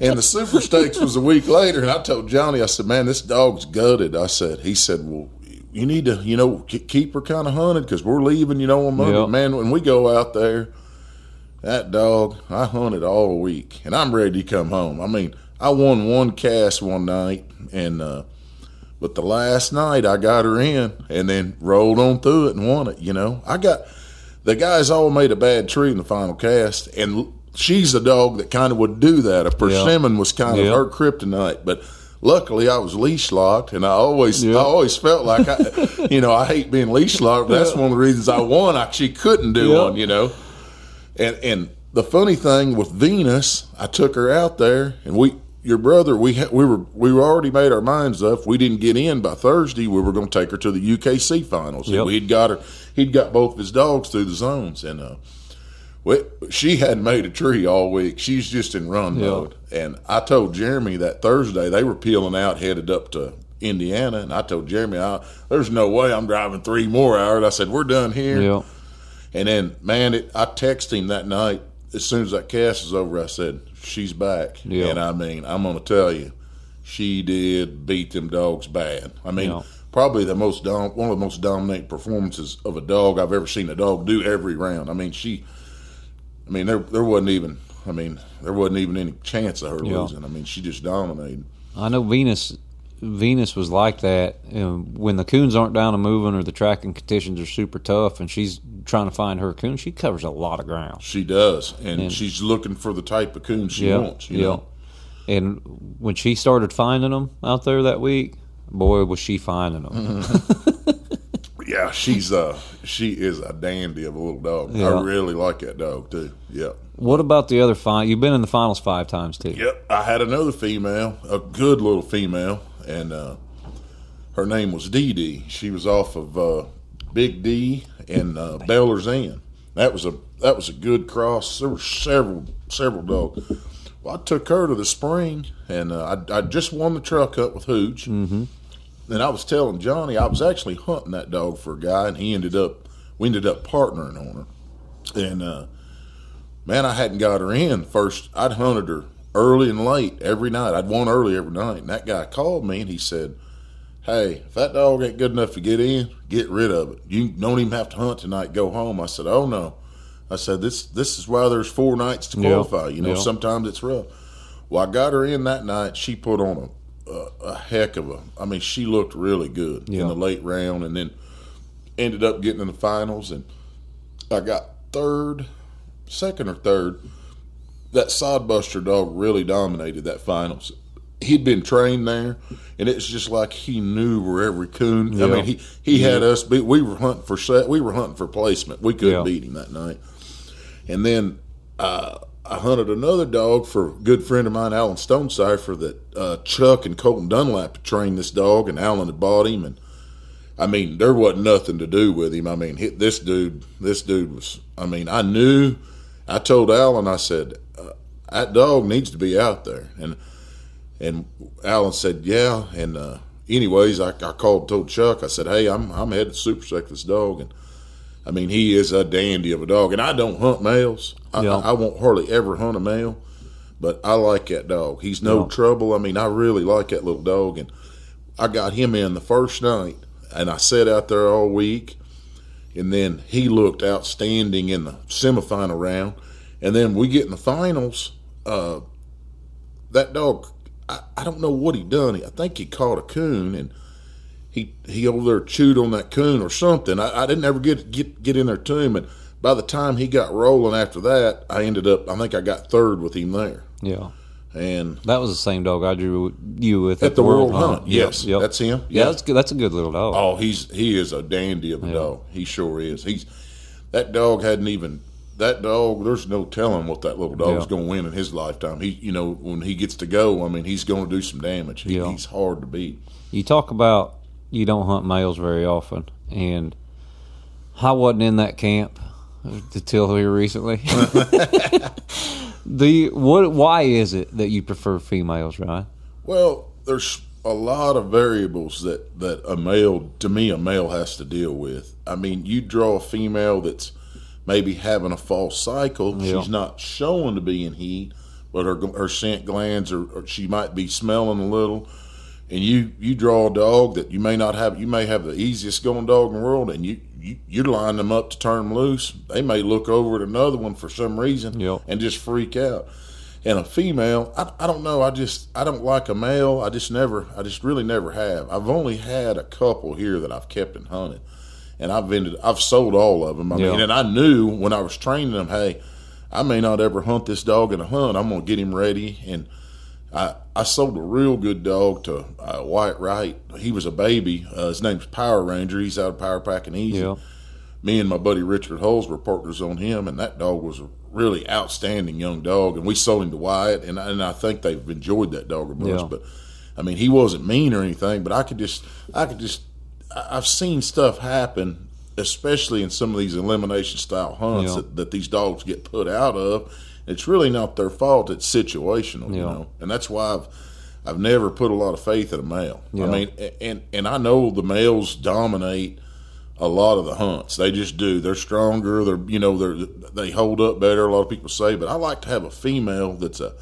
And the Super Stakes was a week later, and I told Johnny, I said, "Man, this dog's gutted." I said, "He said, well, you need to, you know, keep her kind of hunted because we're leaving, you know, on Monday." Yep. Man, when we go out there, that dog, I hunted all week, and I'm ready to come home. I mean, I won one cast one night, and uh, but the last night I got her in, and then rolled on through it and won it. You know, I got the guys all made a bad tree in the final cast, and she's a dog that kind of would do that. A persimmon was kind Yeah. of her kryptonite, but. Luckily, I was leash locked, and I always, Yeah. I always felt like, I, you know, I hate being leash locked. But that's one of the reasons I won. I, she couldn't do Yeah. one, you know. And and the funny thing with Venus, I took her out there, and we, your brother, we ha- we were we were already made our minds up. We didn't get in by Thursday, we were going to take her to the UKC finals. Yep. And we'd got her. He'd got both of his dogs through the zones, and uh, we, she hadn't made a tree all week. She's just in run Yeah. mode. And I told Jeremy that Thursday they were peeling out, headed up to Indiana, and I told Jeremy, I, "There's no way I'm driving three more hours." I said, "We're done here." Yeah. And then, man, it, I texted him that night. As soon as that cast was over, I said, "She's back." Yeah. And I mean, I'm going to tell you, she did beat them dogs bad. I mean, Yeah. probably the most dom- one of the most dominant performances of a dog I've ever seen a dog do every round. I mean, she. I mean, there there wasn't even. I mean, there wasn't even any chance of her Yeah. losing. I mean, she just dominated. I know Venus. Venus was like that when the coons aren't down and moving or the tracking conditions are super tough, and she's trying to find her coon. She covers a lot of ground. She does, and, And- she's looking for the type of coon she yeah, wants. You yeah. know? And when she started finding them out there that week, boy, was she finding them. Yeah, she's uh she is a dandy of a little dog. Yeah. I really like that dog too. Yep. What about the other five? You've been in the finals five times too. Yep. I had another female, a good little female, and uh her name was Dee Dee. She was off of uh, Big D and uh, Beller's Inn. That was a that was a good cross. There were several several dogs. Well, I took her to the spring, and uh, I, I just won the truck up with Hooch. Mm-hmm. And I was telling Johnny I was actually hunting that dog for a guy, and he ended up we ended up partnering on her. And uh, man, I hadn't got her in first. I'd hunted her early and late every night. I'd won early every night, and that guy called me and he said, "Hey, if that dog ain't good enough to get in, get rid of it. You don't even have to hunt tonight. Go home." I said, "Oh no." I said, "This this is why there's four nights to qualify. You know, yeah. sometimes it's rough." Well, I got her in that night. She put on a, a, a heck of a. I mean, she looked really good Yeah. in the late round, and then ended up getting in the finals. And I got third, second or third. That sodbuster dog really dominated that finals. He'd been trained there, and it's just like he knew where every coon. I mean, he he had us beat. We were hunting for set. We were hunting for placement. We couldn't Yeah. beat him that night. And then uh, I hunted another dog for a good friend of mine, Alan Stonecipher, that uh, Chuck and Colton Dunlap trained this dog, and Alan had bought him. And I mean, there wasn't nothing to do with him. I mean, he, this dude, this dude was. I mean, I knew. I told Alan, I said, uh, that dog needs to be out there, and and Alan said, yeah. And uh, anyways, I, I called, told Chuck, I said, hey, I'm I'm headed to Super Sec this dog, and I mean, he is a dandy of a dog, and I don't hunt males. I, Yeah. I, I won't hardly ever hunt a male, but I like that dog. He's no Yeah. trouble. I mean, I really like that little dog, and I got him in the first night, and I sat out there all week, and then he looked outstanding in the semifinal round, and then we get in the finals. Uh, that dog, I, I don't know what he done. I think he caught a coon, and he he over there chewed on that coon or something. I, I didn't ever get get get in there to him, and by the time he got rolling after that, I ended up. I think I got third with him there, Yeah. and That was the same dog I drew you with at the World Hunt. Yes, Yep. that's him. Yeah, that's good. That's a good little dog. Oh, he's he is a dandy of a dog. He sure is. He's that dog hadn't even that dog. There's no telling what that little dog's Yeah. going to win in his lifetime. He, you know, when he gets to go, I mean, he's going to do some damage. He, Yeah. He's hard to beat. You talk about you don't hunt males very often, and I wasn't in that camp until here recently. the what? Why is it that you prefer females, Ryan? Well, there's a lot of variables that that a male, to me, a male has to deal with. I mean, you draw a female that's maybe having a false cycle. Yeah. She's not showing to be in heat, but her her scent glands are, or she might be smelling a little. And you you draw a dog that you may not have. You may have the easiest going dog in the world, and you. You, you line them up to turn them loose. They may look over at another one for some reason Yep. and just freak out and a female I, I don't know i just i don't like a male i just never i just really never have i've only had a couple here that i've kept and hunted and i've ended i've sold all of them i Yeah. mean and i knew when i was training them hey i may not ever hunt this dog in a hunt i'm going to get him ready and I, I sold a real good dog to uh, Wyatt Wright. He was a baby. Uh, his name's Power Ranger. He's out of Power Packing Easy Yeah. me and my buddy Richard Hulls were partners on him, and that dog was a really outstanding young dog. And we sold him to Wyatt, and, and I think they've enjoyed that dog a bunch. Yeah. But I mean, he wasn't mean or anything, but I could just, I could just, I- I've seen stuff happen, especially in some of these elimination style hunts Yeah. that, that these dogs get put out of. It's really not their fault. It's situational, you know, and that's why I've. I've never put a lot of faith in a male. Yeah. I mean, and and I know the males dominate a lot of the hunts. They just do. They're stronger. They're you know they're they hold up better. A lot of people say, but I like to have a female that's a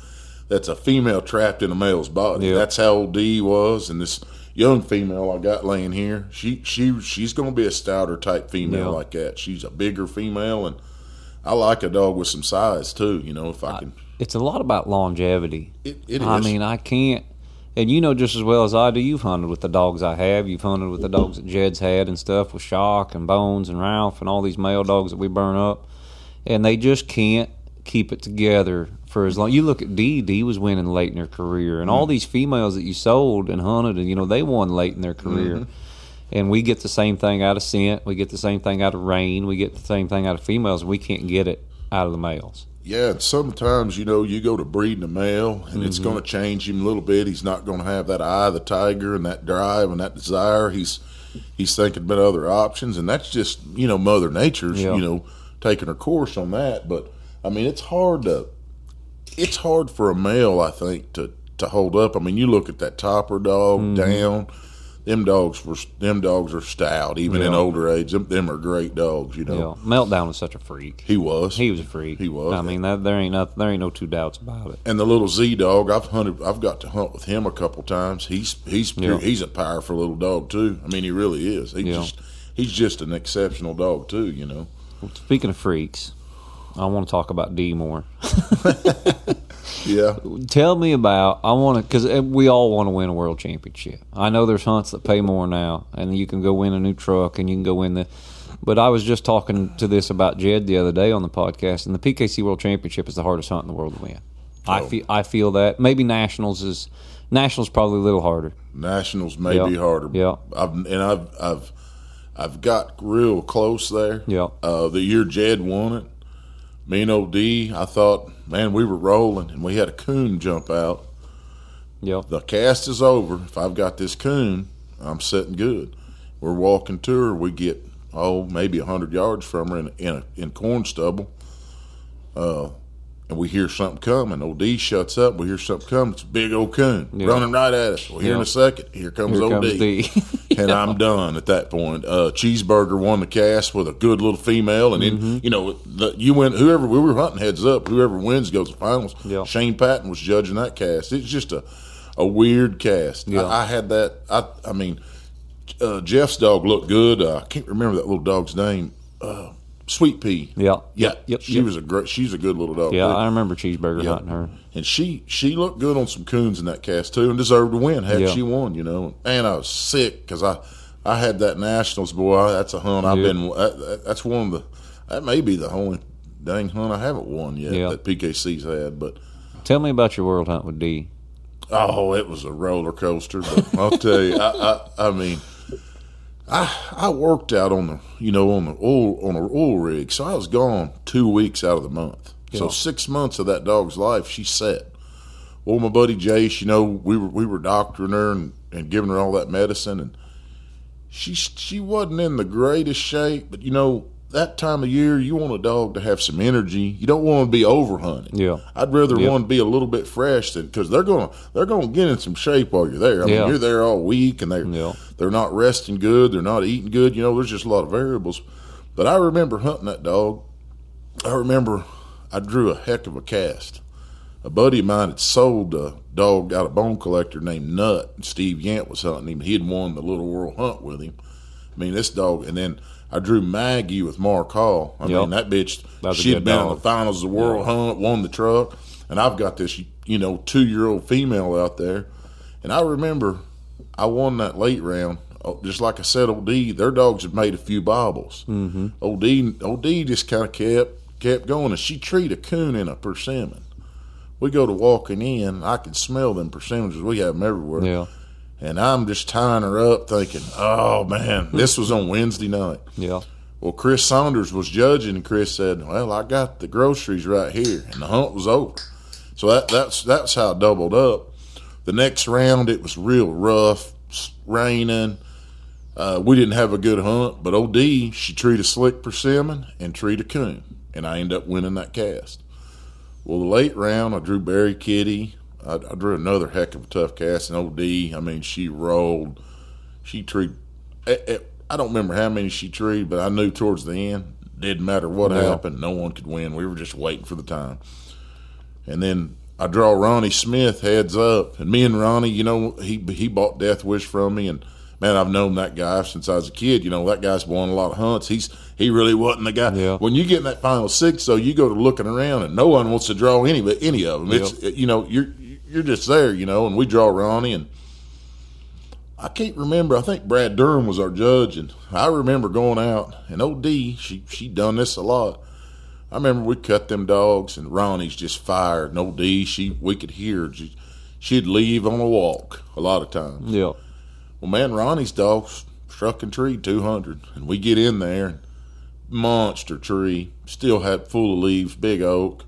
that's a female trapped in a male's body. Yeah. That's how D was, and this young female I got laying here. She she she's going to be a stouter type female Yeah. like that. She's a bigger female, and I like a dog with some size too. You know, if I can. It's a lot about longevity. It, it I is. mean, I can't. And you know just as well as I do, you've hunted with the dogs I have. You've hunted with the dogs that Jed's had and stuff with Shock and Bones and Ralph and all these male dogs that we burn up. And they just can't keep it together for as long. You look at Dee, Dee was winning late in her career. And Mm. all these females that you sold and hunted, and you know, they won late in their career. Mm-hmm. And we get the same thing out of scent. We get the same thing out of rain. We get the same thing out of females. And we can't get it out of the males. Yeah, and sometimes you know you go to breeding a male, and it's Mhm. going to change him a little bit. He's not going to have that eye of the tiger and that drive and that desire. He's he's thinking about other options, and that's just you know Mother Nature's Yeah. you know taking her course on that. But I mean, it's hard to it's hard for a male, I think, to to hold up. I mean, you look at that topper dog Mhm. down. Them dogs were them dogs are stout, even in older age. Them, them are great dogs, you know. Yeah, Meltdown was such a freak. He was. He was a freak. He was. I mean, that, there ain't nothing. There ain't no two doubts about it. And the little Z dog, I've hunted. I've got to hunt with him a couple times. He's he's Yeah. he's a powerful little dog too. I mean, he really is. He Yeah. just he's just an exceptional dog too. You know. Speaking of freaks, I want to talk about D more. Yeah. Tell me about. I want to because we all want to win a world championship. I know there's hunts that pay more now, and you can go win a new truck, and you can go win the. But I was just talking to this about Jed the other day on the podcast, and the PKC World Championship is the hardest hunt in the world to win. I Oh. feel I feel that maybe nationals is nationals probably a little harder. Nationals may Yeah. be harder. Yeah. I've and I've I've I've got real close there. Yeah. Uh, the year Jed won it, me and OD, I thought, man, we were rolling, and we had a coon jump out. Yep. The cast is over. If I've got this coon, I'm sitting good. We're walking to her. We get oh maybe hundred yards from her in in, a, in corn stubble. Uh, and we hear something coming. And OD shuts up. We hear something coming. It's a big old coon Yeah. running right at us. Well, here in a second, here comes Here OD. comes D. and I'm done at that point. Uh, Cheeseburger won the cast with a good little female, and then Mm-hmm. you know the, you win. Whoever we were hunting heads up, whoever wins goes to finals. Yeah. Shane Patton was judging that cast. It's just a a weird cast. Yeah. I, I had that. I I mean, uh, Jeff's dog looked good. Uh, I can't remember that little dog's name. Uh, Sweet Pea. Yeah. Yeah, Yep. She Yep. was a great. She's a good little dog. Yeah, too. I remember Cheeseburger Yeah. hunting her. And she she looked good on some coons in that cast too, and deserved to win. Had Yeah. she won, you know. And I was sick because I I had that nationals boy. That's a hunt I've been. That, that- that's one of the. That may be the only dang hunt I haven't won yet that PKC's had. But Tell me about your world hunt with D. oh, it was a roller coaster. But I'll tell you, I, I I mean. I I worked out on the you know on the oil on an oil rig, so I was gone two weeks out of the month. So six months of that dog's life, she set. Well, my buddy Jace, you know, we were we were doctoring her and, and giving her all that medicine, and she she wasn't in the greatest shape. But you know, that time of year, you want a dog to have some energy. You don't want to be over hunting. Yeah. I'd rather Yep. one be a little bit fresh than because they're gonna they're gonna get in some shape while you're there. I Yeah. mean, you're there all week and they Yeah. they're not resting good. They're not eating good. You know, there's just a lot of variables. But I remember hunting that dog. I remember I drew a heck of a cast. A buddy of mine had sold a dog out of bone collector named Nut, Steve Yant was hunting him. He had won the Little World Hunt with him. I mean, this dog, and then I drew Maggie with Mark Hall. I Yep. mean, that bitch, she had been in the finals of the World Hunt, won the truck, and I've got this, you know, two year old female out there. And I remember I won that late round. Oh, Just like I said, OD, their dogs had made a few bobbles. Mm-hmm. OD, OD just kind of kept kept going, and she treated a coon in a persimmon. We go to walking in, I can smell them persimmons. We have them everywhere. Yeah. And I'm just tying her up, thinking, "Oh man, this was on Wednesday night." Yeah. Well, Chris Saunders was judging, and Chris said, "Well, I got the groceries right here," and the hunt was over. So that that's that's how it doubled up. The next round, it was real rough, raining. Uh, we didn't have a good hunt, but OD she treated slick persimmon and treated a coon, and I ended up winning that cast. Well, the late round, I drew Barry Kitty. I, I drew another heck of a tough cast, and OD. I mean, she rolled. She treated. eh, eh, I don't remember how many she treated, but I knew towards the end, didn't matter what Yeah. happened, no one could win. We were just waiting for the time. And then I draw Ronnie Smith heads up, and me and Ronnie, you know, he he bought Death Wish from me, and man, I've known that guy since I was a kid. You know, that guy's won a lot of hunts. He's he really wasn't the guy. Yeah. When you get in that final six, though, you go to looking around, and no one wants to draw any but any of them. It's you know you're you're just there, you know, and we draw Ronnie and. I can't remember. I think Brad Durham was our judge, and I remember going out and OD. She she done this a lot. I remember we cut them dogs, and Ronnie's just fired. And OD, she we could hear. She, she'd leave on a walk a lot of times. Yeah. Well, man, Ronnie's dogs struck and two hundred, and we get in there. and monster tree, still had full of leaves, big oak.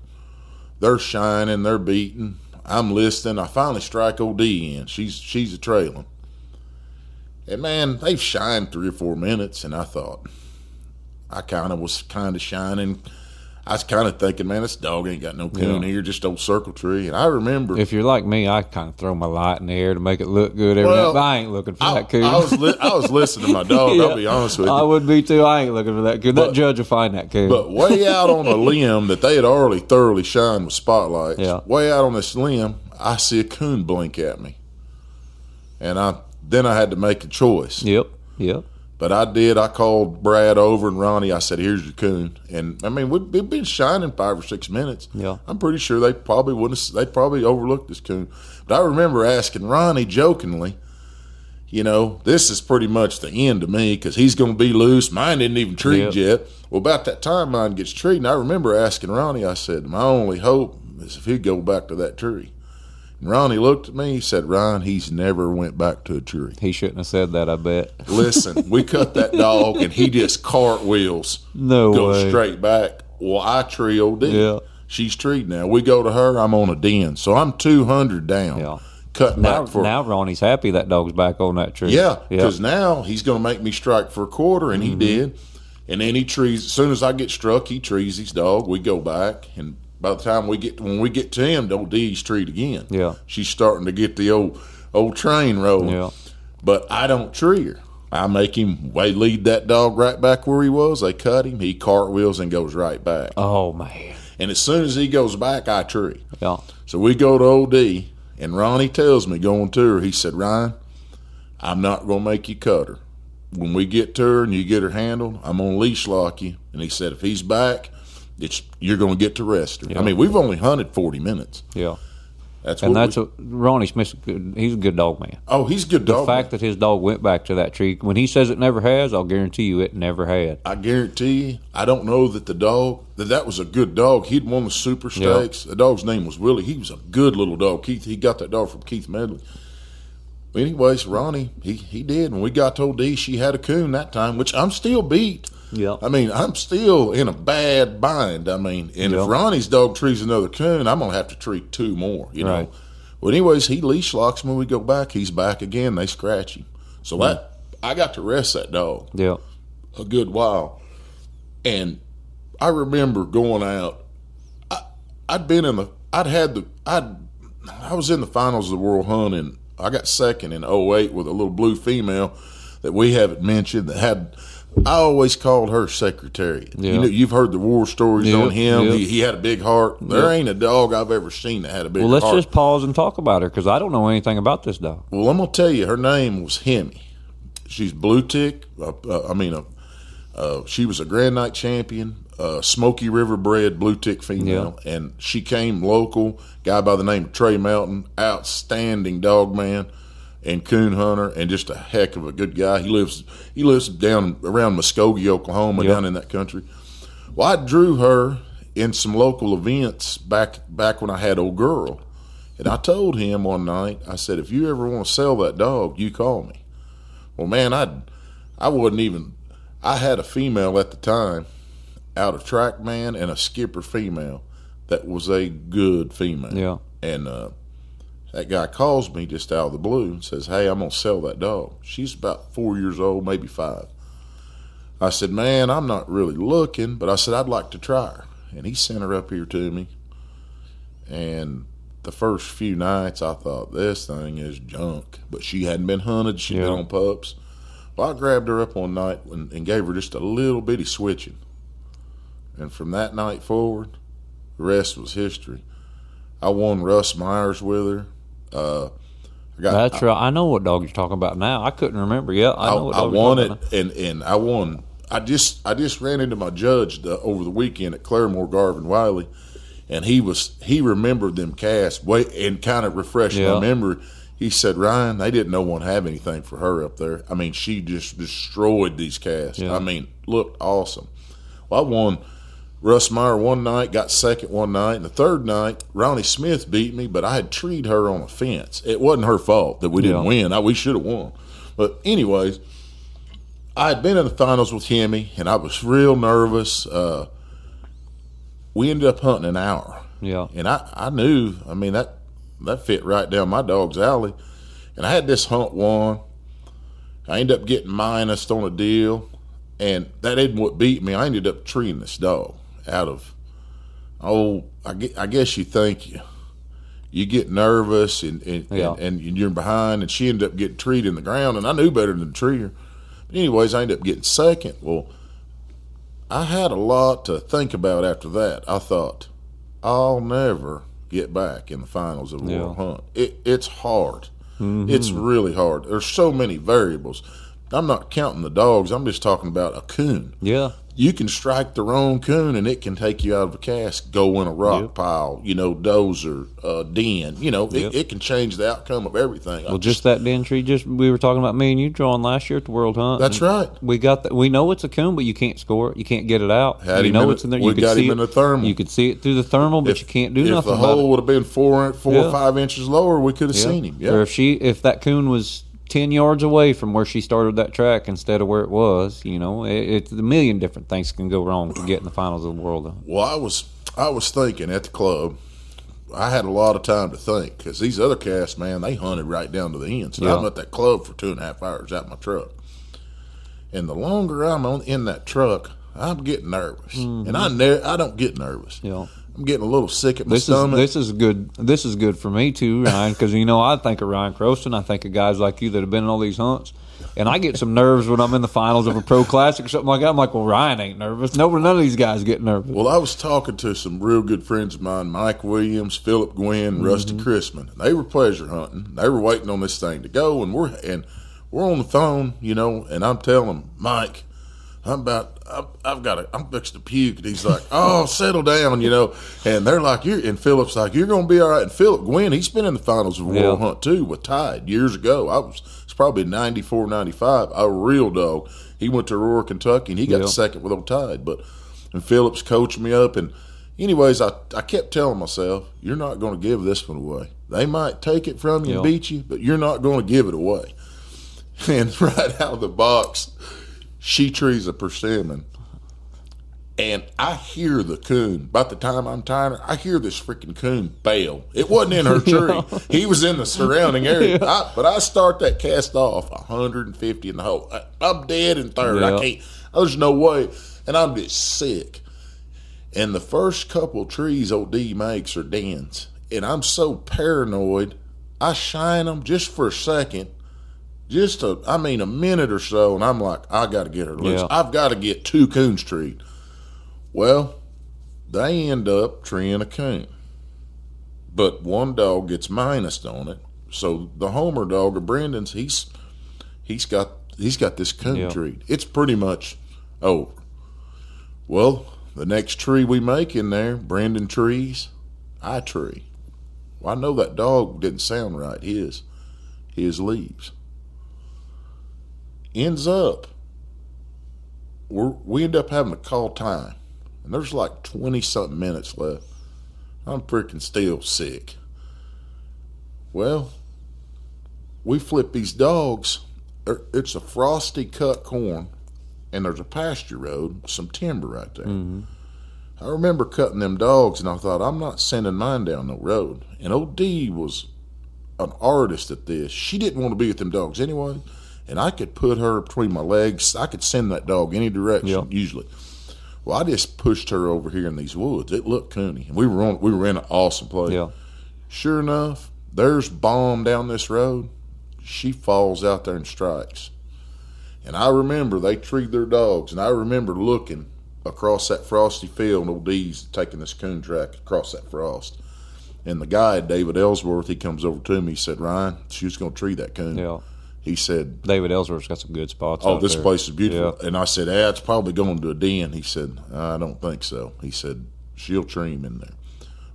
They're shining, they're beating. I'm listening. I finally strike OD in. She's she's a trailing. And man, they've shined three or four minutes, and I thought I kind of was kind of shining I was kind of thinking, man, this dog ain't got no coon yeah. here, just old circle tree. And I remember, if you're like me, I kind of throw my light in the air to make it look good. Every well, I ain't looking for I, that coon. I was li- I was listening to my dog. yeah, I'll be honest with you. I would be too. I ain't looking for that coon. But, that judge will find that coon. But way out on a limb that they had already thoroughly shined with spotlights. Yeah. Way out on this limb, I see a coon blink at me, and I then I had to make a choice. Yep. Yep. But I did. I called Brad over and Ronnie. I said, "Here's your coon." And I mean, we'd, we'd been shining five or six minutes. Yeah, I'm pretty sure they probably wouldn't. Have, they probably overlooked this coon. But I remember asking Ronnie jokingly, "You know, this is pretty much the end to me because he's going to be loose. Mine didn't even treat yep. yet. Well, about that time, mine gets treated. And I remember asking Ronnie. I said, "My only hope is if he'd go back to that tree." Ronnie looked at me. He said, "Ryan, he's never went back to a tree." He shouldn't have said that. I bet. Listen, we cut that dog, and he just cartwheels. No goes way. straight back. Well, I tree OD. Yeah. She's treed now. We go to her. I'm on a den, so I'm 200 down. Yeah. Cutting now, back for now Ronnie's happy that dog's back on that tree. Yeah, because yeah. now he's going to make me strike for a quarter, and mm-hmm. he did. And then he trees. As soon as I get struck, he trees his dog. We go back, and by the time we get when we get to him, old D's treat again. Yeah, she's starting to get the old old train rolling. Yeah, but I don't tree her. I make him way lead that dog right back where he was. They cut him. He cartwheels and goes right back. Oh man! And as soon as he goes back, I tree. Yeah. So we go to OD, and Ronnie tells me going to her. He said, Ryan, I'm not going to make you cut her. When we get to her and you get her handled, I'm going to leash lock you. And he said, if he's back, it's you're going to get to rest. Yeah. I mean, we've only hunted forty minutes. Yeah. That's and that's we, a, Ronnie Smith. He's a good dog man. Oh, he's a good dog. The fact man. that his dog went back to that tree when he says it never has, I'll guarantee you it never had. I guarantee you. I don't know that the dog that that was a good dog. He'd won the super stakes. The dog's name was Willie. He was a good little dog. Keith. He got that dog from Keith Medley. Anyways, Ronnie, he he did. When we got told D, she had a coon that time, which I'm still beat. Yeah. I mean, I'm still in a bad bind. I mean, and if Ronnie's dog trees another coon, I'm gonna have to treat two more. You right. know. Well, anyways, he leash locks when we go back. He's back again. They scratch him. So yeah. that I got to rest that dog. Yeah. A good while, and I remember going out. I, I'd been in the. I'd had the. I'd. I was in the finals of the World Hunt, and I got second in 08 with a little blue female that we haven't mentioned that had I always called her secretary. Yeah. You know, you've heard the war stories on him. He, he, had a big heart. There ain't a dog I've ever seen that had a big well, let's heart. just pause and talk about her because I don't know anything about this dog. Well, I'm gonna tell you, her name was Hemi. She's blue tick. Uh, uh, I mean, uh, uh, she was a Grand Nite champion, Smoky River bred blue tick female, and she came local. Guy by the name of Trey Melton, outstanding dog man and coon hunter and just a heck of a good guy. He lives he lives down around Muskogee, Oklahoma, yep. down in that country. Well, I drew her in some local events back back when I had old girl, and I told him one night, I said, if you ever want to sell that dog, you call me. Well, man, I I wasn't even. I had a female at the time out of track man and a skipper female that was a good female. Yeah. And uh, that guy calls me just out of the blue and says, Hey, I'm going to sell that dog. She's about four years old, maybe five. I said, Man, I'm not really looking, but I said, I'd like to try her. And he sent her up here to me. And the first few nights, I thought, This thing is junk. But she hadn't been hunted, she'd yeah. been on pups. Well, I grabbed her up one night and, and gave her just a little bitty switching. And from that night forward, the rest was history. I won Russ Myers with her. Uh, I got, That's I, right. I know what dog you're talking about now. I couldn't remember. Yeah, I, I, I won it, and and I won. I just I just ran into my judge the, over the weekend at Claremore Garvin Wiley, and he was he remembered them casts way and kind of refreshed yeah. my memory. He said, Ryan, they didn't know one have anything for her up there. I mean, she just destroyed these casts. Yeah. I mean, looked awesome. Well, I won Russ Meyer one night, got second one night, and the third night, Ronnie Smith beat me, but I had treed her on a fence. It wasn't her fault that we didn't yeah. win. I, we should have won. But anyways, I had been in the finals with Hemi, and I was real nervous. Uh, we ended up hunting an hour. Yeah. And I, I knew, I mean, that that fit right down my dog's alley. And I had this hunt won. I ended up getting minus on a deal, and that didn't what beat me. I ended up treeing this dog out of, oh, I, I guess you think you, you get nervous and and, Yeah. and and you're behind, and she ended up getting treed in the ground, and I knew better than to tree her. But anyways, I ended up getting second. Well, I had a lot to think about after that. I thought, I'll never get back in the finals of a Yeah. world hunt. It, it's hard. Mm-hmm. It's really hard. There's so many variables. I'm not counting the dogs. I'm just talking about a coon. Yeah. You can strike the wrong coon and it can take you out of a cast, go in a rock Yep. pile, you know, dozer, uh, den. You know, Yep. it, it can change the outcome of everything. Well, just that den tree. Just we were talking about me and you drawing last year at the World Hunt. That's right. We got that. We know it's a coon, but you can't score it. You can't get it out. Had you know it's in there. we you could got him it, in the thermal. You could see it through the thermal, but you can't do if nothing the about hole would have been four, four Yeah. or five inches lower, we could have Yeah. seen him. Yeah. Or if she, if that coon was ten yards away from where she started that track instead of where it was, you know, it, it's a million different things can go wrong to get in the finals of the world. Well, I was I was thinking at the club. I had a lot of time to think because these other casts, man, they hunted right down to the end. So Yeah. I'm at that club for two and a half hours out my truck, and the longer I'm on in that truck, I'm getting nervous, and I ne- I don't get nervous. Mm-hmm. Yeah. I'm getting a little sick at my This is stomach. this is good. This is good for me too, Ryan, because you know I think of Ryan Croston. I think of guys like you that have been in all these hunts, and I get some nerves when I'm in the finals of a pro classic or something like that. I'm like, well, Ryan ain't nervous. No, none of these guys get nervous. Well, I was talking to some real good friends of mine, Mike Williams, Philip Gwynn, mm-hmm. Rusty Chrisman. They were pleasure hunting. They were waiting on this thing to go, and we're and we're on the phone, you know. And I'm telling them, Mike, I'm about, I've, I've got, to, I'm fixed to puke. And he's like, Oh, settle down, you know. And they're like, You're, and Philip's like, You're going to be all right. And Philip Gwynn, he's been in the finals of World Yeah. Hunt too with Tide years ago. I was, it's probably 94, 95, a real dog. He went to Aurora, Kentucky, and he got Yeah. second with old Tide. But and Phillips coached me up. And anyways, I, I kept telling myself, you're not going to give this one away. They might take it from you Yeah. and beat you, but you're not going to give it away. And right out of the box, she trees a persimmon. And I hear the coon. By the time I'm tying her, I hear this freaking coon bail. It wasn't in her tree. He was in the surrounding area. I, but I start that cast off 150 in the hole. I, I'm dead in third. Yeah. I can't. There's no way. And I'm just sick. And the first couple trees old D makes are dens. And I'm so paranoid, I shine them just for a second, just a, I mean, a minute or so, and I'm like, I got to get her loose. Yeah. I've got to get two coons treed. Well, they end up treeing a coon, but one dog gets minused on it. So the Homer dog of Brendan's, he's he's got he's got this coon Yeah. treed. It's pretty much over. Well, the next tree we make in there, Brendan trees, I tree. Well, I know that dog didn't sound right. His, his leaves. Ends up, we're, we end up having to call time, and there's like twenty something minutes left. I'm freaking still sick. Well, we flip these dogs. er, It's a frosty cut corn, and there's a pasture road, some timber right there. I remember cutting them dogs, and I thought, I'm not sending mine down the road. And old D was an artist at this. She didn't want to be with them dogs anyway, and I could put her between my legs. I could send that dog any direction Yeah. usually. Well, I just pushed her over here in these woods. It looked coony, and we were on. We were in an awesome place. Yeah. Sure enough, there's bomb down this road. She falls out there and strikes. And I remember they treed their dogs, and I remember looking across that frosty field, and old D's taking this coon track across that frost. And the guy, David Ellsworth, he comes over to me. He said, "Ryan, she was going to tree that coon." Yeah. He said, David Ellsworth's got some good spots. "Oh, this there. place is beautiful." Yeah. And I said, "Ah, it's probably going to a den." He said, "I don't think so." He said, "She'll tree him in there."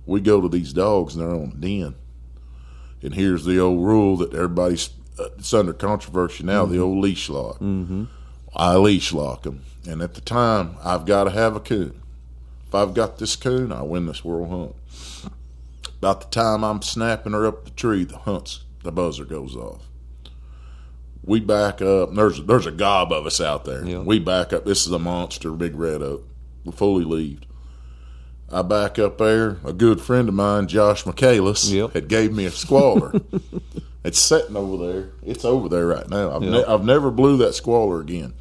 We go to these dogs, and they're on a den. And here's the old rule that everybody's uh, it's under controversy now: the old leash lock. Mm-hmm. I leash lock them, and at the time, I've got to have a coon. If I've got this coon, I win this world hunt. About the time I'm snapping her up the tree, the hunts the buzzer goes off. We back up. There's there's a gob of us out there. Yeah. We back up. This is a monster, big red oak. Fully leaved. I back up there. A good friend of mine, Josh Michaelis, Yep. had gave me a squaller. it's sitting over there. It's over there right now. I've, ne- I've never blew that squaller again.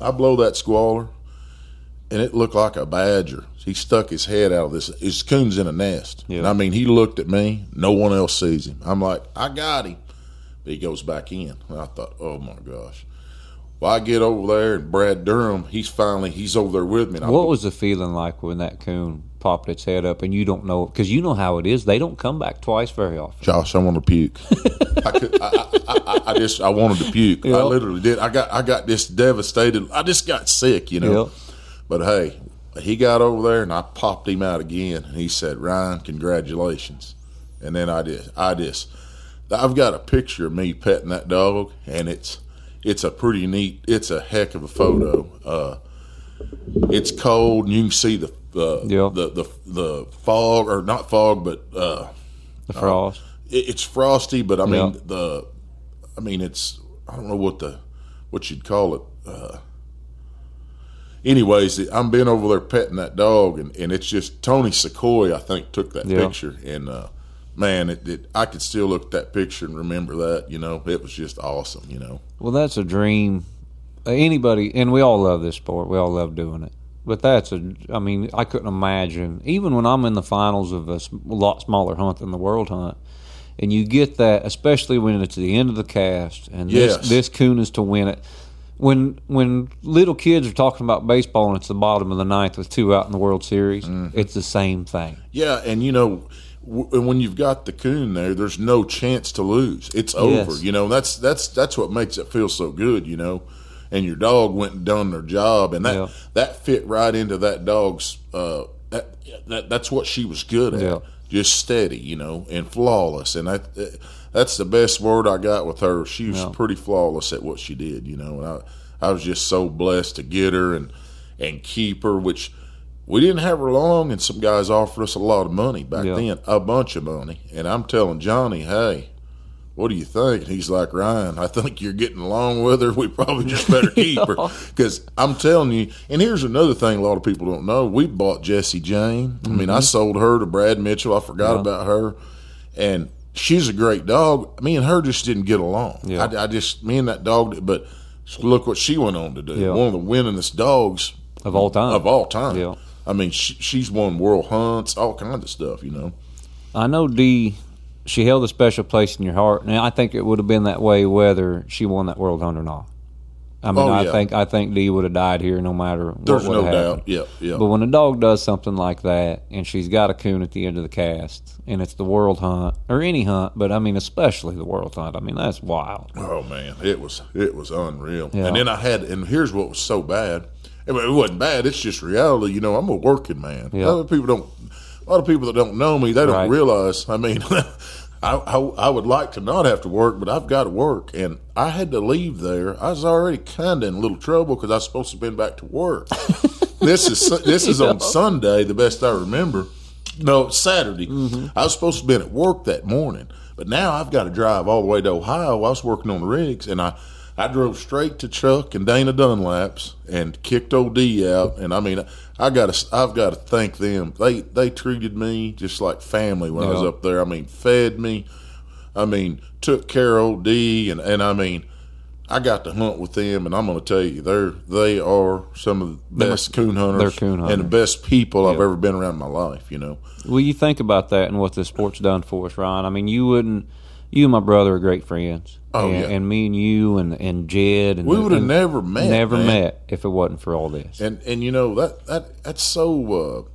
I blow that squaller, and it looked like a badger. He stuck his head out of this. His coon's in a nest. Yeah. And I mean, he looked at me. No one else sees him. I'm like, I got him. But he goes back in. And I thought, oh my gosh. Well, I get over there, and Brad Durham, he's finally, he's over there with me. What was the feeling like when that coon popped its head up and you don't know because you know how it is? They don't come back twice very often. Josh, I want to puke. I, could, I, I, I, I just, I wanted to puke. I literally did. I got, I got this devastated. I just got sick, you know. Yep. But hey, he got over there, and I popped him out again. And he said, "Ryan, congratulations." And then I just, I just, I've got a picture of me petting that dog, and it's, it's a pretty neat. It's a heck of a photo. Uh, it's cold, and you can see the, uh, Yep. the, the, the fog, or not fog, but. Uh, The frost. it, it's frosty, but I mean Yeah. the, I mean it's I don't know what the what you'd call it. Uh, anyways, I'm being over there petting that dog, and, and it's just Tony Sequoia I think took that Yeah. picture, and uh, man, it, it I could still look at that picture and remember that. You know, it was just awesome. You know, Well, that's a dream. Uh, Anybody, and we all love this sport. We all love doing it. But that's a, I mean, I couldn't imagine, even when I'm in the finals of a lot smaller hunt than the world hunt, and you get that, especially when it's the end of the cast, and Yes. this, this coon is to win it. When when little kids are talking about baseball and it's the bottom of the ninth with two out in the World Series, Mm-hmm. it's the same thing. yeah, and you know. And when you've got the coon there, there's no chance to lose. It's over. Yes. You know that's that's that's what makes it feel so good. You know, and your dog went and done their job, and that Yeah. that fit right into that dog's. Uh, that, that that's what she was good at. Yeah. Just steady, you know, and flawless. And that that's the best word I got with her. She was Yeah. pretty flawless at what she did, you know. And I I was just so blessed to get her and and keep her, which. We didn't have her long, and some guys offered us a lot of money back Yeah. then, a bunch of money. And I'm telling Johnny, hey, what do you think? And he's like, Ryan, I think you're getting along with her. We probably just better keep her. Because I'm telling you, and here's another thing a lot of people don't know. We bought Jessie Jane. I mean, I mm-hmm. sold her to Brad Mitchell. I forgot Yeah. about her. And she's a great dog. Me and her just didn't get along. Yeah. I, I just, me and that dog, but look what she went on to do. Yeah. One of the winningest dogs Of all time. Of all time. Yeah. I mean, she, she's won world hunts, all kinds of stuff, you know. I know Dee, she held a special place in your heart, and I think it would have been that way whether she won that world hunt or not. I mean, Oh, I think I think Dee would have died here no matter what There's no happened. doubt. Yeah, yeah. But when a dog does something like that, and she's got a coon at the end of the cast, and it's the world hunt or any hunt, but I mean especially the world hunt. I mean that's wild. Oh man, it was it was unreal. Yeah. And then I had, and here's what was so bad. I mean, it wasn't bad. It's just reality. You know, I'm a working man. Yeah. A lot of people don't. A lot of people that don't know me, they don't Right. realize. I mean, I, I I would like to not have to work, but I've got to work, and I had to leave there. I was already kind of in a little trouble because I was supposed to have been back to work. this is this is on Sunday, the best I remember. No, it's Saturday. Mm-hmm. I was supposed to have been at work that morning, but now I've got to drive all the way to Ohio. I was working on the rigs, and I, I drove straight to Chuck and Dana Dunlap's and kicked OD out. And I mean, I got to, I've got to thank them. They they treated me just like family when I was up there. I mean, fed me. I mean, took care of OD, and and I mean. I got to hunt with them, and I'm going to tell you, they're they are some of the best coon hunters, they're coon and the best people I've ever been around in my life. You know, Well, you think about that and what the sport's done for us, Ryan. I mean, you wouldn't. You and my brother are great friends. Oh, and, yeah. and me and you and and Jed and We would've never met, Never man. met if it wasn't for all this. and and you know that that that's so.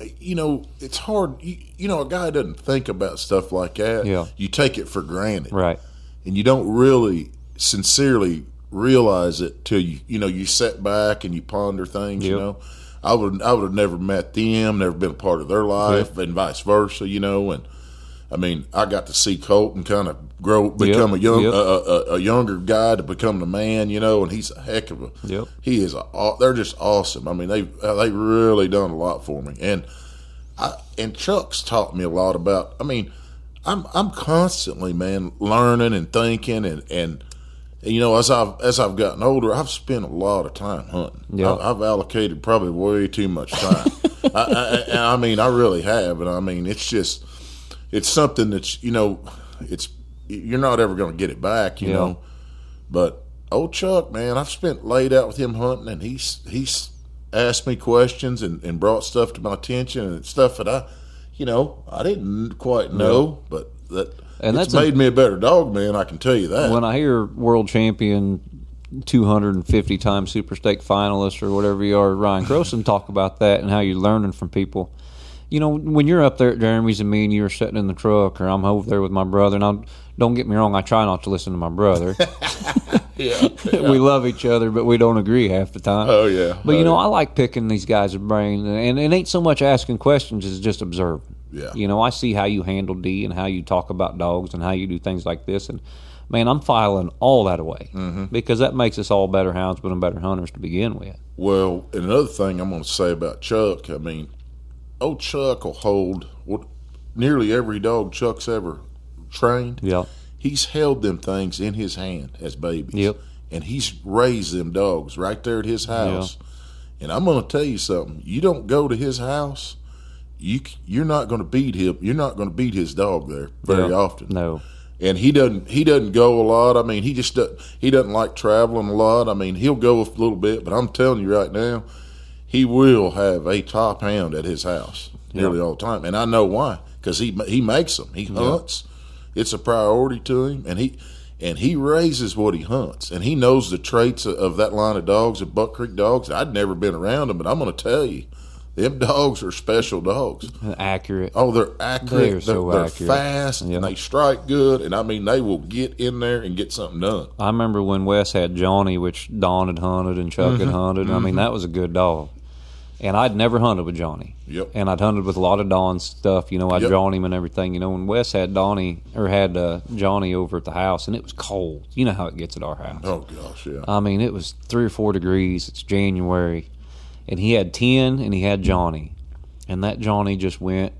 Uh, you know, it's hard. You, you know, a guy doesn't think about stuff like that. Yeah. you take it for granted, Right. and you don't really sincerely realize it till you you know you sit back and you ponder things. You know, I would I would have never met them, never been a part of their life, and vice versa. You know, and I mean, I got to see Colton kind of grow, become Yep, a young, yep. a, a, a younger guy to become the man. You know, and he's a heck of a. Yep. He is a. They're just awesome. I mean, they uh, they really done a lot for me, and I and Chuck's taught me a lot about. I mean, I'm I'm constantly man learning and thinking and and you know, as I've as I've gotten older, I've spent a lot of time hunting. Yeah. I, I've allocated probably way too much time. I, I, and I mean, I really have, and I mean, it's just it's something that's you know, it's you're not ever going to get it back, you Yeah. know. But old Chuck, man, I've spent laid out with him hunting, and he's he's asked me questions and, and brought stuff to my attention and stuff that I, you know, I didn't quite know, but that And that's a- made me a better dog, man. I can tell you that. when I hear world champion, 250 time super stake finalist or whatever you are, Ryan Croson, talk about that and how you're learning from people. You know, when you're up there at Jeremy's and me and you are sitting in the truck, or I'm over there with my brother, and I don't get me wrong, I try not to listen to my brother. yeah, we love each other, but we don't agree half the time. Oh yeah, But you Oh, know, yeah. I like picking these guys' brain, and it ain't so much asking questions as just observing. Yeah. You know, I see how you handle D and how you talk about dogs and how you do things like this, and man, I'm filing all that away Mm-hmm. because that makes us all better houndsmen and better hunters to begin with. Well, and another thing I'm going to say about Chuck, I mean, old Chuck will hold what nearly every dog Chuck's ever trained. Yeah. He's held them things in his hand as babies. Yep. And he's raised them dogs right there at his house. And I'm going to tell you something. You don't go to his house, you you're not going to beat him. You're not going to beat his dog there very Yeah. often No. and he doesn't he doesn't go a lot. I mean, he just doesn't, he doesn't like traveling a lot. I mean, he'll go a little bit, but I'm telling you right now, he will have a top hound at his house nearly all the time, and I know why because he he makes them. He hunts. It's a priority to him, and he and he raises what he hunts, and he knows the traits of, of that line of dogs, of Buck Creek dogs. I'd never been around them, but I'm going to tell you, them dogs are special dogs. Accurate. Oh, they're accurate. They are They're, so they're accurate. fast, Yeah. and they strike good. And I mean, they will get in there and get something done. I remember when Wes had Johnny, which Don had hunted and Chuck Mm-hmm. had hunted. I mean, that was a good dog. And I'd never hunted with Johnny. Yep. And I'd hunted with a lot of Don's stuff. You know, I'd Yep. drawn him and everything. You know, when Wes had Donnie or had uh, Johnny over at the house, and it was cold. You know how it gets at our house. Oh gosh, yeah. I mean, it was three or four degrees. It's January, and he had ten, and he had Johnny, and that Johnny just went.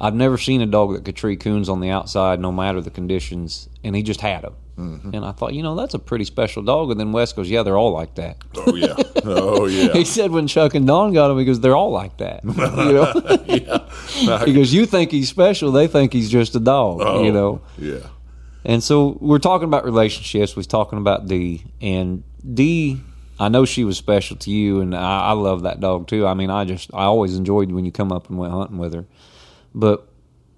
I've never seen a dog that could tree coons on the outside, no matter the conditions, and he just had them. Mm-hmm. And I thought, you know, that's a pretty special dog. And then Wes goes, "Yeah, they're all like that." Oh yeah. Oh yeah. He said when Chuck and Don got him, he goes, "They're all like that." You know, yeah. he goes, "You think he's special? They think he's just a dog." Oh, You know. Yeah. And so we're talking about relationships. We're talking about D. And D, I know she was special to you, and I, I love that dog too. I mean, I just, I always enjoyed when you come up and went hunting with her. But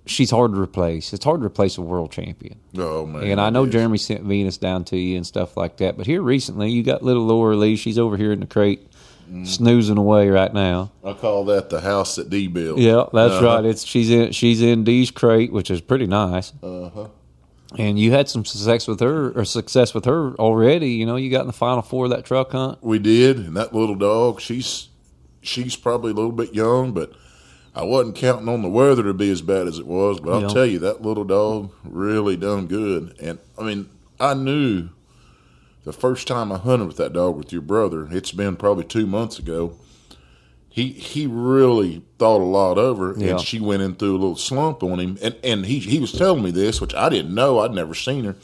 she's hard to replace. It's hard to replace a world champion. Oh man. And I know is. Jeremy sent Venus down to you and stuff like that. But here recently, you got little Laura Lee. She's over here in the crate, Mm. snoozing away right now. I call that the house that D built. Yeah, that's Uh-huh. right. It's she's in she's in Dee's crate, which is pretty nice. Uh huh. And you had some success with her, or success with her already. You know, you got in the final four of that truck hunt. We did, and that little dog, she's she's probably a little bit young, but I wasn't counting on the weather to be as bad as it was. But I'll Yeah. tell you, that little dog really done good. And I mean, I knew the first time I hunted with that dog with your brother. It's been probably two months ago. He he really thought a lot over, Yeah. and she went in through a little slump on him. And and he he was telling me this, which I didn't know. I'd never seen her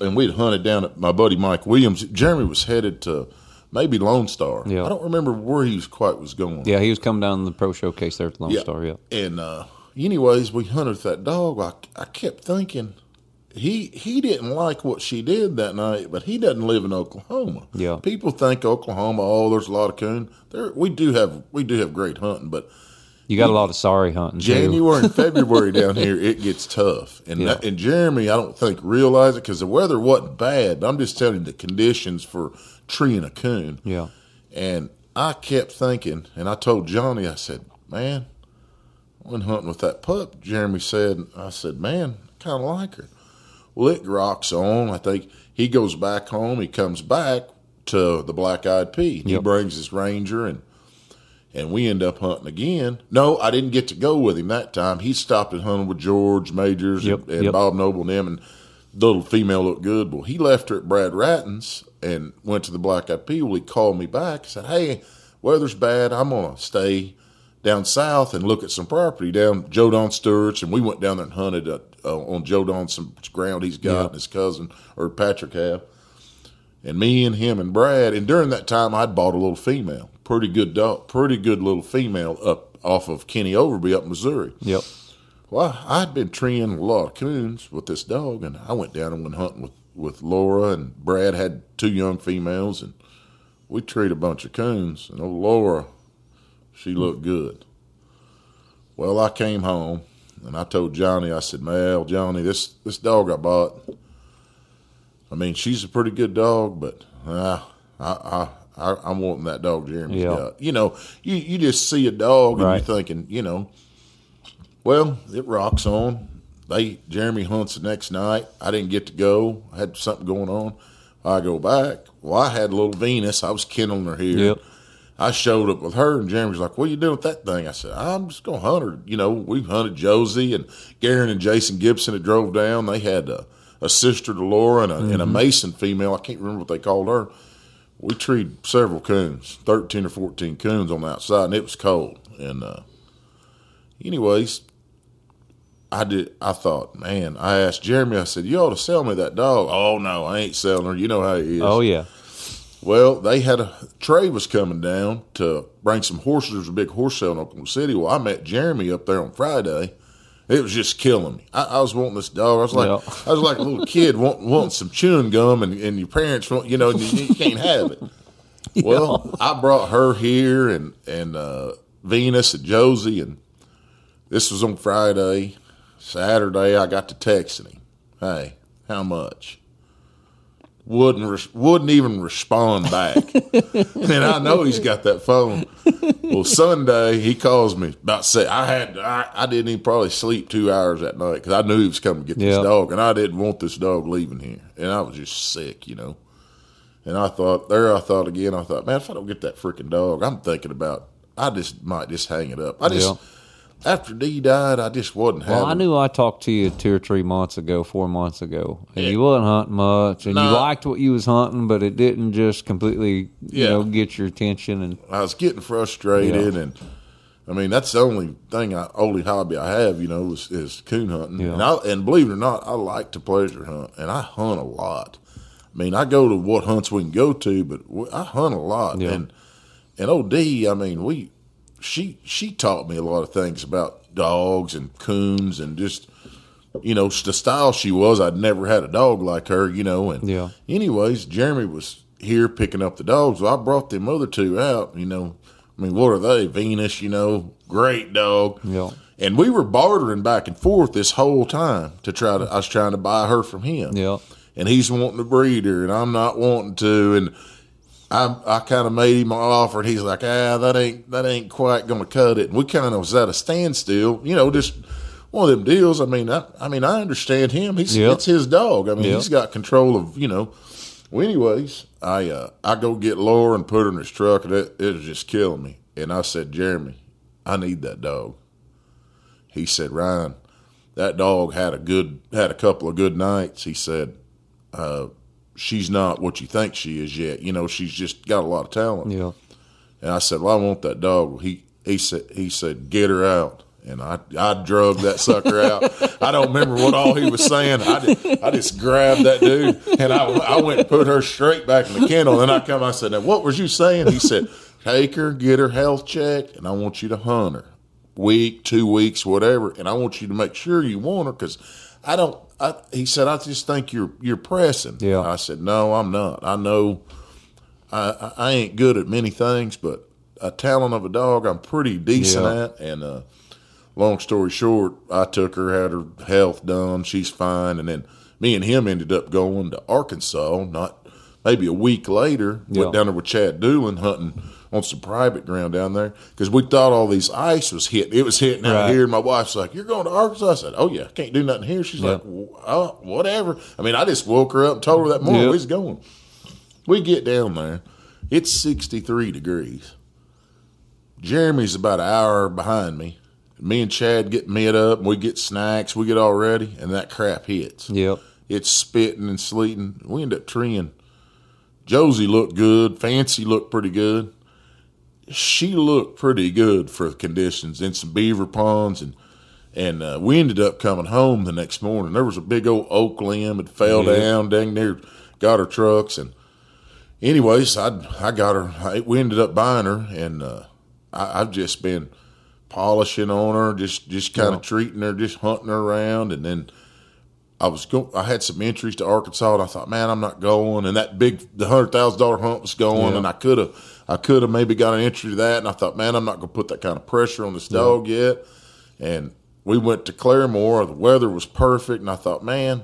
and we'd hunted down at my buddy Mike Williams. Jeremy was headed to maybe Lone Star. Yeah. I don't remember where he was quite was going. Yeah, he was coming down the pro showcase there at Lone Yeah. Star. Yeah, And uh, anyways, we hunted that dog. I, I kept thinking he he didn't like what she did that night, but he doesn't live in Oklahoma. Yeah. people think Oklahoma. Oh, there's a lot of coon. There we do have we do have great hunting, but you got a lot of sorry hunting. too. January and February down here, it gets tough. And Yeah. and Jeremy, I don't think realize it because the weather wasn't bad. But I'm just telling you the conditions for treeing a coon. Yeah, And I kept thinking, and I told Johnny, I said, "Man, I went hunting with that pup." Jeremy said, "I said, man, I kind of like her." Well, it rocks on. I think he goes back home. He comes back to the Black Eyed Pea. He brings his Ranger and and we end up hunting again. No, I didn't get to go with him that time. He stopped and hunted with George Majors Yep, and, and yep. Bob Noble and them, and the little female looked good. Well, he left her at Brad Ratton's and went to the Black Eyed Pea. He called me back and said, "Hey, weather's bad. I'm gonna stay down south and look at some property down Joe Don Stewart's, and we went down there and hunted uh, uh, on Joe Don some ground he's got, Yeah. and his cousin or Patrick have. And me and him and Brad, and during that time, I'd bought a little female, pretty good dog, pretty good little female up off of Kenny Overby up in Missouri. Yep. Well, I'd been treeing a lot of coons with this dog, and I went down and went hunting with, with Laura, and Brad had two young females, and we treed a bunch of coons. And old Laura, she looked good. Well, I came home, and I told Johnny, I said, Mal, Johnny, this, this dog I bought, I mean, she's a pretty good dog, but uh, I, I, I, I'm wanting that dog Jeremy's Yeah. got. You know, you, you just see a dog, and you're thinking, you know, well, it rocks on. They Jeremy hunts the next night. I didn't get to go. I had something going on. I go back. Well, I had a little Venus. I was kindling her here. Yep. I showed up with her, and Jeremy's like, "What are you doing with that thing?" I said, "I'm just gonna hunt her." You know, we hunted Josie and Garen and Jason Gibson that drove down. They had a, a sister to Laura and a, and a Mason female. I can't remember what they called her. We treed several coons, thirteen or fourteen coons on the outside, and it was cold. And uh, anyways, I did. I thought, man, I asked Jeremy. I said, "You ought to sell me that dog." Oh no, I ain't selling her. You know how he is. Oh yeah. Well, they had a Trey was coming down to bring some horses. There was a big horse sale in Oklahoma City. Well, I met Jeremy up there on Friday. It was just killing me. I, I was wanting this dog. I was like, Yeah. I was like a little kid wanting, wanting some chewing gum, and, and your parents want, you know, you, you can't have it. Well, I brought her here and and uh, Venus and Josie, and this was on Friday. Saturday, I got to texting him. Hey, how much? Wouldn't res- wouldn't even respond back. and I know he's got that phone. Well, Sunday he calls me about say I had I, I didn't even probably sleep two hours that night because I knew he was coming to get this dog, and I didn't want this dog leaving here, and I was just sick, you know. And I thought there, I thought again, I thought, man, if I don't get that freaking dog, I'm thinking about I just might just hang it up. I just after D died, I just wasn't having. Well, I knew I talked to you two or three months ago, four months ago, and Yeah. you wasn't hunting much, and you liked what you was hunting, but it didn't just completely, you Yeah. know, get your attention. And I was getting frustrated, Yeah. and I mean that's the only thing, I, only hobby I have, you know, is, is coon hunting. And I, and believe it or not, I like to pleasure hunt, and I hunt a lot. I mean, I go to what hunts we can go to, but I hunt a lot. And and OD, I mean, we she she taught me a lot of things about dogs and coons and just you know the style she was. I'd never had a dog like her, you know. And Yeah. anyways, Jeremy was here picking up the dogs. Well, I brought them other two out. You know, I mean, what are they? Venus, you know, great dog. Yeah. And we were bartering back and forth this whole time to try to. I was trying to buy her from him yeah, and he's wanting to breed her, and I'm not wanting to, and I I kind of made him an offer, and he's like, ah, that ain't that ain't quite gonna cut it. And we kind of was at a standstill, you know, just one of them deals. I mean, I, I mean, I understand him. He's Yep. it's his dog. I mean, Yep. he's got control of you know. Well, anyways, I uh, I go get Laura and put her in his truck, and it, it was just killing me. And I said, Jeremy, I need that dog. He said, Ryan, that dog had a good had a couple of good nights. He said, uh, she's not what you think she is yet. You know, she's just got a lot of talent. yeah, And I said, well, I want that dog. He he said he said get her out. And I I drug that sucker out. I don't remember what all he was saying. I just, I just grabbed that dude and I, I went and put her straight back in the kennel. And I come, I said, now what was you saying? He said, take her, get her health checked, and I want you to hunt her week, two weeks, whatever. And I want you to make sure you want her because I don't. I, he said, I just think you're you're pressing. Yeah. I said, no, I'm not. I know I, I I ain't good at many things, but a talent of a dog, I'm pretty decent Yeah. at. And uh, long story short, I took her, had her health done. She's fine. And then me and him ended up going to Arkansas, not maybe a week later. Yeah. Went down there with Chad Doolin hunting on some private ground down there because we thought all these ice was hitting. It was hitting out Right. here. And my wife's like, You're going to Arkansas? I said, Oh, yeah, can't do nothing here. She's Yeah. like, Oh, uh, whatever. I mean, I just woke her up and told her that morning Yeah. we was going. We get down there. It's 63 degrees. Jeremy's about an hour behind me. Me and Chad get met up, and we get snacks, we get all ready, and that crap hits. yep, It's spitting and sleeting. We end up treeing. Josie looked good. Fancy looked pretty good. She looked pretty good for the conditions in some beaver ponds and and uh, we ended up coming home the next morning. There was a big old oak limb that fell Yeah. down dang near got her trucks and anyways I I got her I, we ended up buying her and uh, I, I've just been polishing on her just just kind of Yeah. treating her just hunting her around and then I was go I had some entries to Arkansas and I thought man I'm not going and that big the hundred thousand dollar hunt was going Yeah. and I could have I could have maybe got an entry to that and I thought man I'm not gonna put that kind of pressure on this dog yet and we went to Claremore. The weather was perfect, and I thought, man,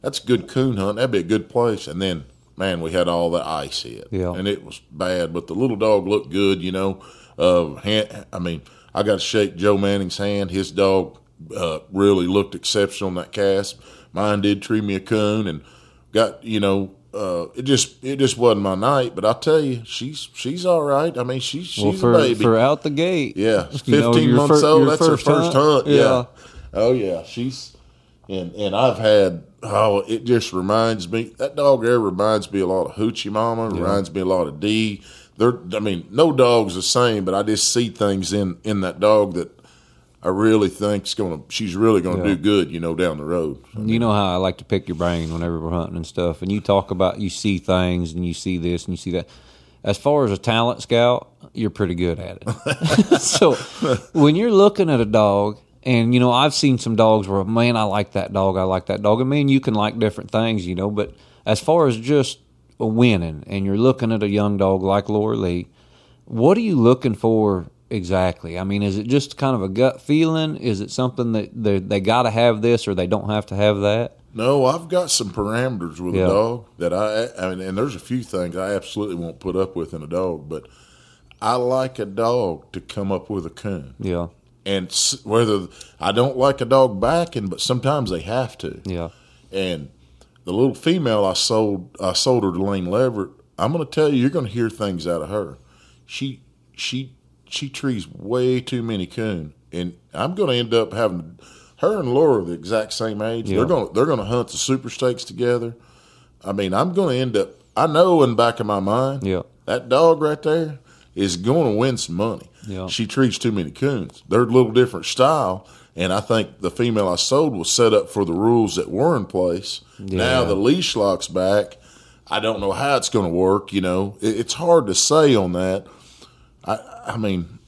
that's a good coon hunt. That'd be a good place. And then, man, we had all the ice hit, Yeah. and it was bad. But the little dog looked good, you know. Uh, hand, I mean, I got to shake Joe Manning's hand. His dog uh, really looked exceptional in that cast. Mine did tree me a coon, and got you know. Uh, it just it just wasn't my night, but I'll tell you, she's she's all right. I mean, she's she's well, for a baby. for out the gate, Yeah, you know, fifteen months fir- old. That's her first hunt. Yeah. Oh yeah, she's and and I've had oh it just reminds me that dog there reminds me a lot of Hoochie Mama. Reminds me a lot of D. They're I mean no dog's the same, but I just see things in in that dog that I really think think's gonna she's really gonna Yeah. do good. You know down the road. You know how I like to pick your brain whenever we're hunting and stuff, and you talk about you see things and you see this and you see that. As far as a talent scout, you're pretty good at it. so when you're looking at a dog, and you know I've seen some dogs where man I like that dog, I like that dog, and man you can like different things, you know. But as far as just winning, and you're looking at a young dog like Laura Lee, what are you looking for exactly? I mean, is it just kind of a gut feeling? Is it something that they, they got to have this or they don't have to have that? No, I've got some parameters with Yeah. a dog that I, I mean, and there's a few things I absolutely won't put up with in a dog, but I like a dog to come up with a coon. Yeah, And whether I don't like a dog backing, but sometimes they have to. yeah, And the little female I sold, I sold her to Lane Leverett. I'm going to tell you, you're going to hear things out of her. She, she, she trees way too many coon, and I'm going to end up having her and Laura are the exact same age. Yeah. They're going, they're going to hunt the super stakes together. I mean, I'm going to end up. I know in the back of my mind, Yeah. that dog right there is going to win some money. Yeah. She treats too many coons. They're a little different style, and I think the female I sold was set up for the rules that were in place. Now the leash lock's back. I don't know how it's going to work. You know, it, it's hard to say on that. I, I mean,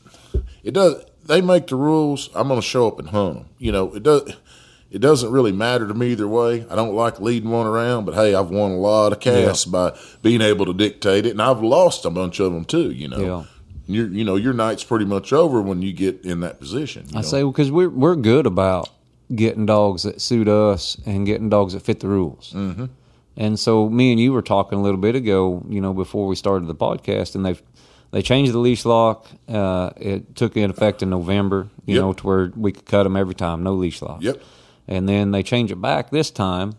it does. They make the rules. I'm going to show up and hunt them. You know, it does. It doesn't really matter to me either way. I don't like leading one around, but hey, I've won a lot of casts by being able to dictate it, and I've lost a bunch of them too. You know, Yeah. your you know your night's pretty much over when you get in that position. you I know? say because we're we're good about getting dogs that suit us and getting dogs that fit the rules. Mm-hmm. And so me and you were talking a little bit ago, you know, before we started the podcast, and they've they changed the leash lock. Uh, it took in effect in November, you Yep. know, to where we could cut them every time, no leash lock. Yep. And then they change it back this time.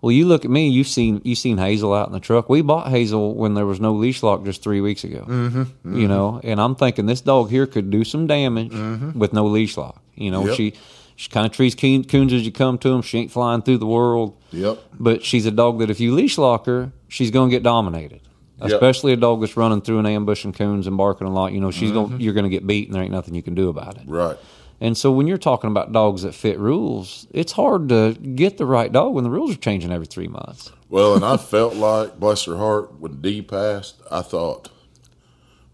Well, you look at me. You've seen you seen Hazel out in the truck. We bought Hazel when there was no leash lock just three weeks ago. Mm-hmm, You know, and I'm thinking this dog here could do some damage with no leash lock. You know, Yep. she she kind of treats coons as you come to them. She ain't flying through the world. Yep. But she's a dog that if you leash lock her, she's going to get dominated. Yep. Especially a dog that's running through an ambush and coons and barking a lot. You know, she's going mm-hmm. you're going to get beat, and there ain't nothing you can do about it. Right. And so when you're talking about dogs that fit rules, it's hard to get the right dog when the rules are changing every three months. Well, and I felt like, bless her heart, when D passed, I thought,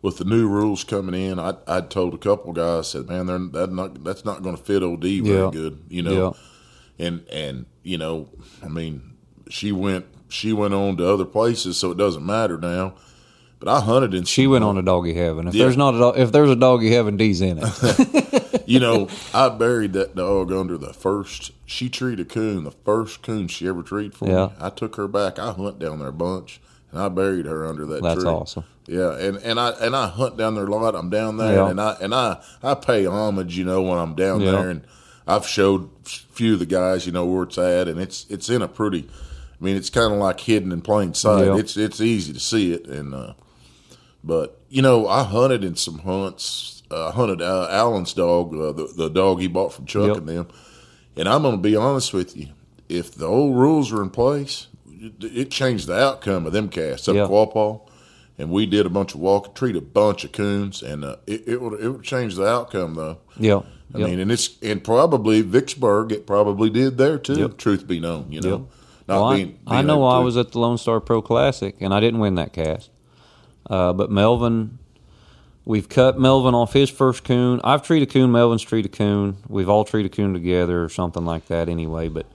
with the new rules coming in, I I told a couple guys, I said, man, they're that not that's not going to fit old D very Yeah. good, you know. And and you know, I mean, she went she went on to other places, so it doesn't matter now. But I hunted in She went on to doggy heaven. If Yeah. there's not a dog, if there's a doggy heaven, D's in it. you know, I buried that dog under the first. She treated a coon, the first coon she ever treated for Yeah. me. I took her back. I hunt down there a bunch, and I buried her under that That's tree. awesome. Yeah, and, and I and I hunt down there a lot. I'm down there, Yeah. and I and I I pay homage, you know, when I'm down there, and I've showed a few of the guys, you know, where it's at, and it's it's in a pretty. I mean, it's kind of like hidden in plain sight. Yeah. It's it's easy to see it, and uh, but you know, I hunted in some hunts. Uh, I hunted uh, Alan's dog, uh, the the dog he bought from Chuck Yep. and them. And I'm going to be honest with you. If the old rules are in place, it, it changed the outcome of them casts up Yeah. Quapaw. and we did a bunch of walking, treat a bunch of coons, and uh, it, it would it would change the outcome though. Yeah. I Yep. mean, and it's and probably Vicksburg, it probably did there too. Yep. Truth be known, you know, Yep. Not Well, I- being, I, know I was at the Lone Star Pro Classic and I didn't win that cast. Uh, but Melvin, we've cut Melvin off his first coon. I've treated coon, Melvin's treated a coon. We've all treated coon together or something like that anyway. But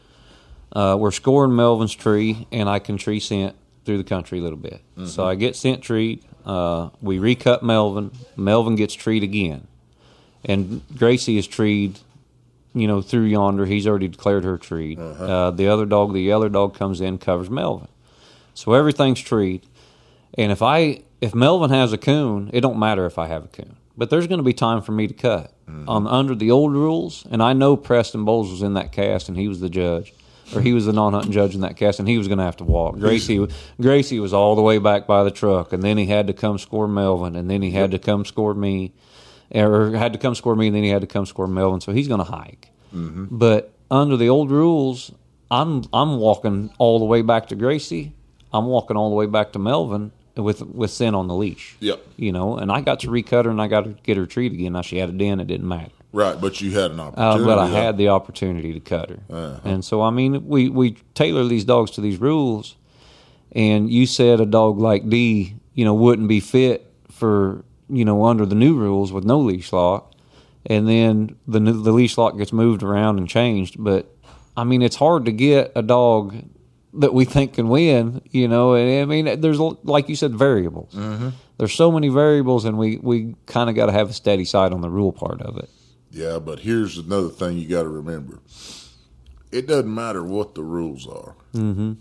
uh, we're scoring Melvin's tree and I can tree scent through the country a little bit. So I get scent treat. Uh, we recut Melvin. Melvin gets treed again. And Gracie is treed you know, through yonder. He's already declared her treed. Uh-huh. uh the other dog, the yellow dog, comes in, covers Melvin. So everything's treed. And if I, if Melvin has a coon, it don't matter if I have a coon. But there's going to be time for me to cut on under the old rules. And I know Preston Bowles was in that cast, and he was the judge, or he was the non-hunting judge in that cast, and he was going to have to walk. Gracie, Gracie was all the way back by the truck, and then he had to come score Melvin, and then he had to come score me or had to come score me, and then he had to come score Melvin. So he's going to hike. But under the old rules, I'm I'm walking all the way back to Gracie. I'm walking all the way back to Melvin with with Sin on the leash. Yep. You know, and I got to recut her and I got to get her treat again. Now she had a den, it didn't matter. right, but you had an Uh, opportunity. but I had the opportunity to cut her. Uh-huh. And so, I mean, we, we tailor these dogs to these rules. And you said a dog like D, you know, wouldn't be fit for, you know, under the new rules with no leash lock. And then the, new- the leash lock gets moved around and changed. But, I mean, it's hard to get a dog that we think can win, you know. And I mean, there's, like you said, variables. Mm-hmm. There's so many variables, and we, we kind of got to have a steady side on the rule part of it. Yeah, but here's another thing you got to remember. It doesn't matter what the rules are. Mm-hmm.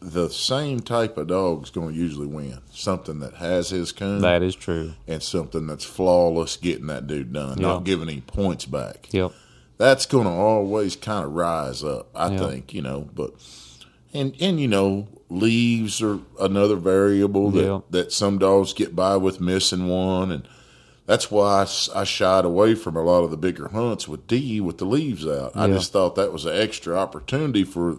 The same type of dog's going to usually win. Something that has his coon That is true. and something that's flawless getting that dude done, Yeah. not giving any points back. Yep. That's going to always kind of rise up, I Yeah. think, you know. But and and you know, leaves are another variable that Yeah. that some dogs get by with missing one, and that's why I shied away from a lot of the bigger hunts with D with the leaves out. I just thought that was an extra opportunity for.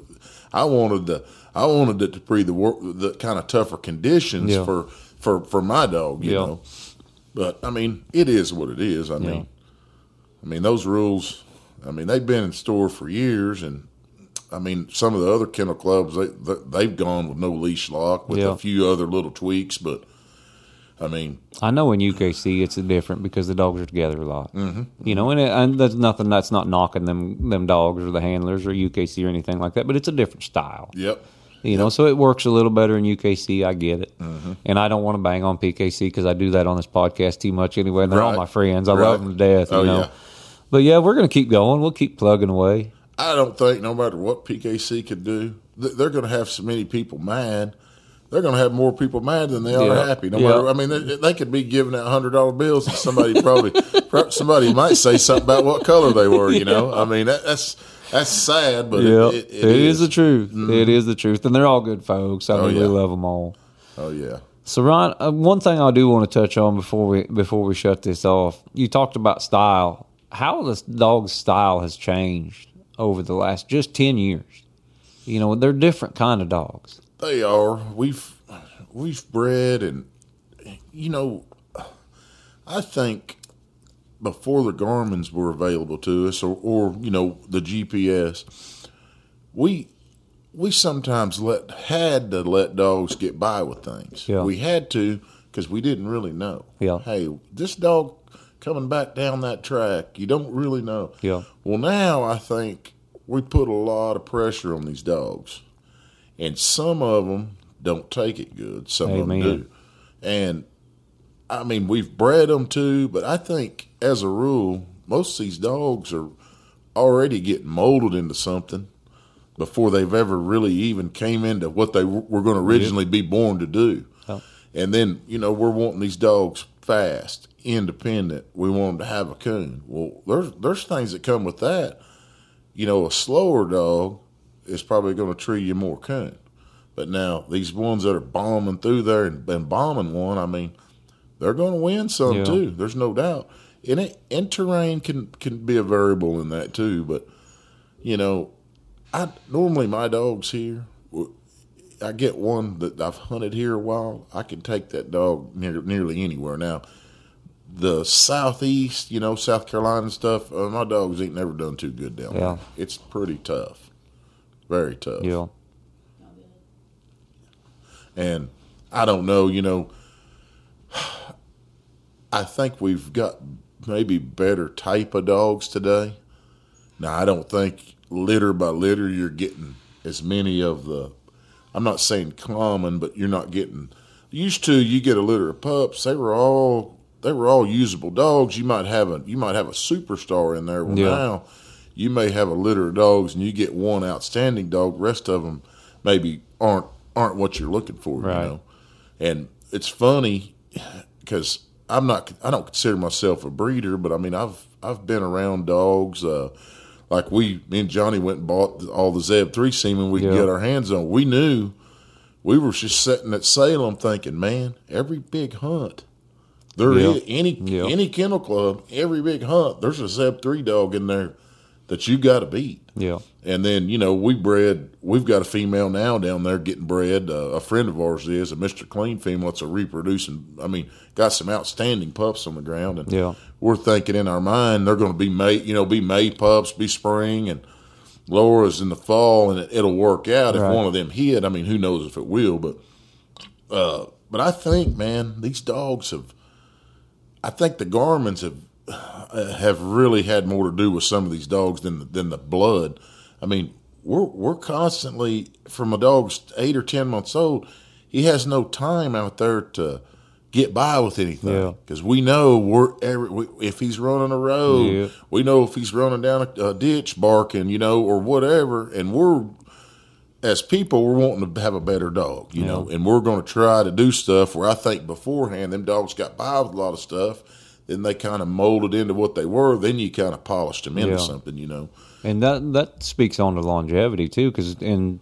I wanted to. I wanted it to be the wor- the kind of tougher conditions Yeah. for for for my dog, you Yeah. know. But I mean, it is what it is. I mean, I mean those rules. I mean they've been in store for years, and I mean some of the other kennel clubs they they- they've gone with no leash lock with a few other little tweaks, but I mean I know in UKC it's different because the dogs are together a lot. Mm-hmm. You know, and, it, and there's nothing that's not knocking them them dogs or the handlers or UKC or anything like that, but it's a different style. yep. You know, so it works a little better in UKC. I get it, Mm-hmm. and I don't want to bang on PKC because I do that on this podcast too much anyway. And they're all my friends. I Right. love them to death. You Oh, know, yeah. but yeah, we're gonna keep going. We'll keep plugging away. I don't think no matter what PKC could do, they're going to have so many people mad. They're going to have more people mad than they are Yeah. happy. No Yeah. matter, I mean, they, they could be giving out hundred dollar bills, and somebody probably somebody might say something about what color they were. You know, I mean, that, that's that's sad, but Yeah, it, it, it is. the truth. It is the truth, and they're all good folks. I Oh, mean, we yeah. love them all. Oh yeah, So, Ron, uh, one thing I do want to touch on before we before we shut this off, you talked about style. How the dog's style has changed over the last just ten years. You know, they're different kind of dogs. they are. We've we've bred, and you know, I think before the Garmins were available to us, or, or you know, the GPS, we we sometimes let had to let dogs get by with things. Yeah. We had to because we didn't really know. Yeah. Hey, this dog coming back down that track, you don't really know. Yeah. Well, now I think we put a lot of pressure on these dogs, and some of them don't take it good. Some Amen. of them do, and I mean we've bred them too, but I think as a rule, most of these dogs are already getting molded into something before they've ever really even came into what they w- were going to originally be born to do. And then you know we're wanting these dogs fast, independent. We want them to have a coon. Well, there's there's things that come with that. You know, a slower dog is probably going to treat you more coon. But now these ones that are bombing through there and, and bombing one, I mean, they're going to win some Yeah. too. There's no doubt. And it, and terrain can can be a variable in that too. But you know, I normally my dogs here, I get one that I've hunted here a while, I can take that dog near, nearly anywhere. Now, the southeast, you know, South Carolina stuff, uh, my dogs ain't never done too good down Yeah. there. It's pretty tough, very tough. Yeah. And I don't know, you know, I think we've got maybe better type of dogs today. Now, I don't think litter by litter you're getting as many of the, I'm not saying common, but you're not getting, used to you get a litter of pups, they were all, they were all usable dogs. You might have a, you might have a superstar in there. Well, Yeah. now you may have a litter of dogs and you get one outstanding dog. Rest of them maybe aren't, aren't what you're looking for, Right. you know? And it's funny because I'm not I don't consider myself a breeder, but I mean I've I've been around dogs. Uh, like we, me and Johnny went and bought all the Zeb three semen we could get our hands on. We knew we were just sitting at Salem thinking, man, every big hunt there Yeah. is any Yeah. any kennel club, every big hunt, there's a Zeb three dog in there that you got to beat. Yeah. And then, you know, we bred, we've got a female now down there getting bred. Uh, a friend of ours is a Mr. Clean female. It's a reproducing, I mean, got some outstanding pups on the ground. And Yeah. we're thinking in our mind they're going to be May, you know, be May pups, be spring, and Laura's in the fall, and it, it'll work out if Right. one of them hit. I mean, who knows if it will, but, uh, but I think, man, these dogs have, I think the Garmins have have really had more to do with some of these dogs than the, than the blood. I mean, we're we're constantly from a dog's eight or ten months old. He has no time out there to get by with anything Yeah. because we know we're every, we, if he's running a road, Yeah. we know if he's running down a, a ditch barking, you know, or whatever, and we're as people, we're wanting to have a better dog, you know, and we're going to try to do stuff where I think beforehand them dogs got by with a lot of stuff, then they kind of molded into what they were. Then you kind of polished them into Yeah. something, you know. And that that speaks on to longevity too, because in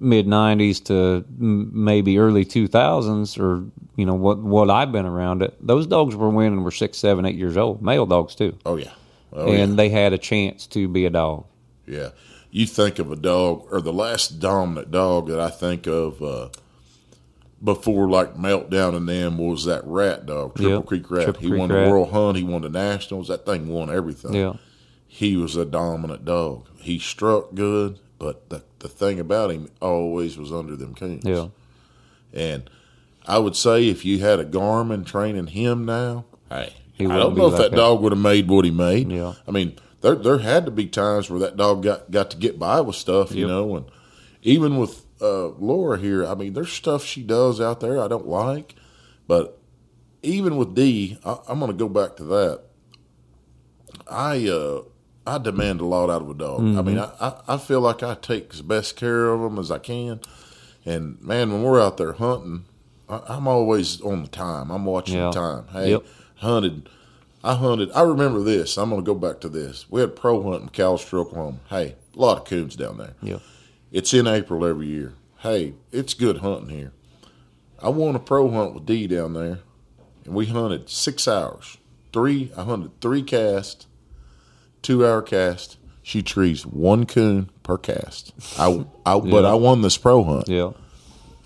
mid '90s to maybe early 2000s, or you know what what I've been around it, those dogs were winning were six, seven, eight years old, male dogs too, Oh yeah, oh and yeah. they had a chance to be a dog. yeah. You think of a dog, or the last dominant dog that I think of uh, before like meltdown and them was that rat dog, Triple Yep, Creek Rat. Triple he Creek won Rat. the World Hunt, he won the Nationals. That thing won everything. Yeah, he was a dominant dog. He struck good, but the the thing about him always was under them coons. yeah, And I would say if you had a Garmin training him now, hey, He I don't know if like that that. dog would have made what he made. Yeah. I mean, there there had to be times where that dog got, got to get by with stuff, you know, and even with uh, Laura here, I mean, there's stuff she does out there I don't like, but even with D, I, I'm going to go back to that. I uh, I demand a lot out of a dog. I mean, I, I, I feel like I take as best care of them as I can. And man, when we're out there hunting, I, I'm always on the time. I'm watching Yeah. the time. Hey, Yep. hunted. I hunted. I remember this. I'm going to go back to this. We had pro hunt in McAlester, Oklahoma. Hey, a lot of coons down there. yeah, It's in April every year. Hey, it's good hunting here. I won a pro hunt with D down there, and we hunted six hours. Three, I hunted three casts, two hour cast. She trees one coon per cast. I, I but I won this pro hunt. yeah,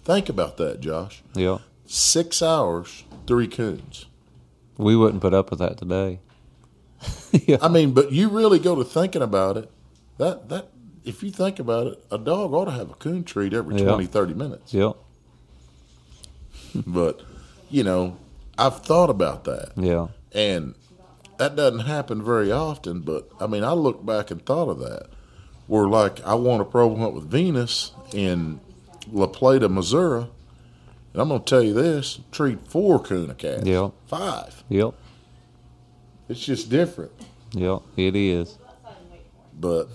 Think about that, Josh. yeah. Six hours, three coons. We wouldn't put up with that today. yeah. I mean, but you really go to thinking about it. That that if you think about it, a dog ought to have a coon treat every Yeah. twenty, thirty 20, 30 minutes. Yeah, But, you know, I've thought about that. yeah, And that doesn't happen very often, but I mean, I look back and thought of that. Where, like, I won a pro hunt with Venus in La Plata, Missouri. And I'm going to tell you this treat four coon a calf. Yeah. Five. yep, It's just different. yep. It is. But,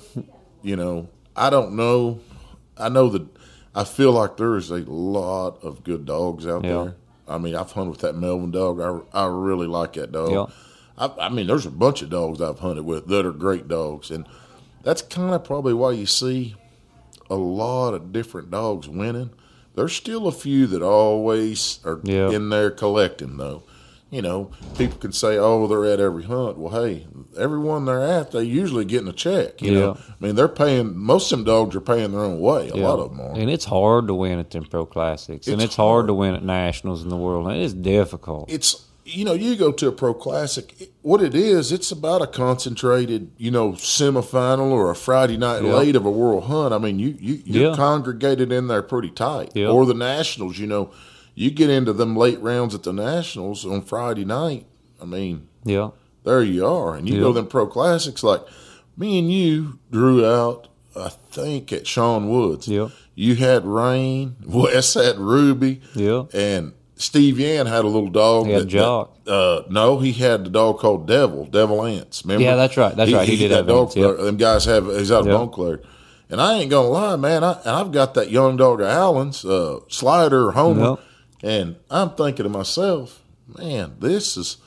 you know, I don't know. I know that I feel like there is a lot of good dogs out Yeah. there. I mean, I've hunted with that Melvin dog. I, I really like that dog. Yeah. I, I mean, there's a bunch of dogs I've hunted with that are great dogs, and that's kind of probably why you see a lot of different dogs winning. There's still a few that always are Yeah. in there collecting, though. You know, people can say, "Oh, they're at every hunt." Well, hey, everyone they're at, they usually getting a check. You Yeah. know, I mean, they're paying. Most of them dogs are paying their own way. A Yeah. lot of them are. And it's hard to win at them pro classics, and It's it's hard, hard. to win at nationals in the world. And it's difficult. It's you know, you go to a pro classic. What it is, it's about a concentrated, you know, semifinal or a Friday night Yeah. late of a world hunt. I mean, you you you're congregated in there pretty tight. Or the nationals, you know, you get into them late rounds at the nationals on Friday night. I mean, yeah, there you are. And you Yeah. go them pro classics like me and you drew out, I think, at Sean Woods. Yeah. You had Rain, Wes had Ruby, yeah. and Steve Yan had a little dog. He had that- Jock. that- uh, no, he had the dog called Devil, Devil Ants. Remember? Yeah, that's right. That's right. He did that have dog. Ants, yep. Them guys have. He's out of Yep. Montclair. And I ain't gonna lie, man. I, and I've got that young dog of Alan's, uh, Slider Homer, Yep. And I'm thinking to myself, man, this is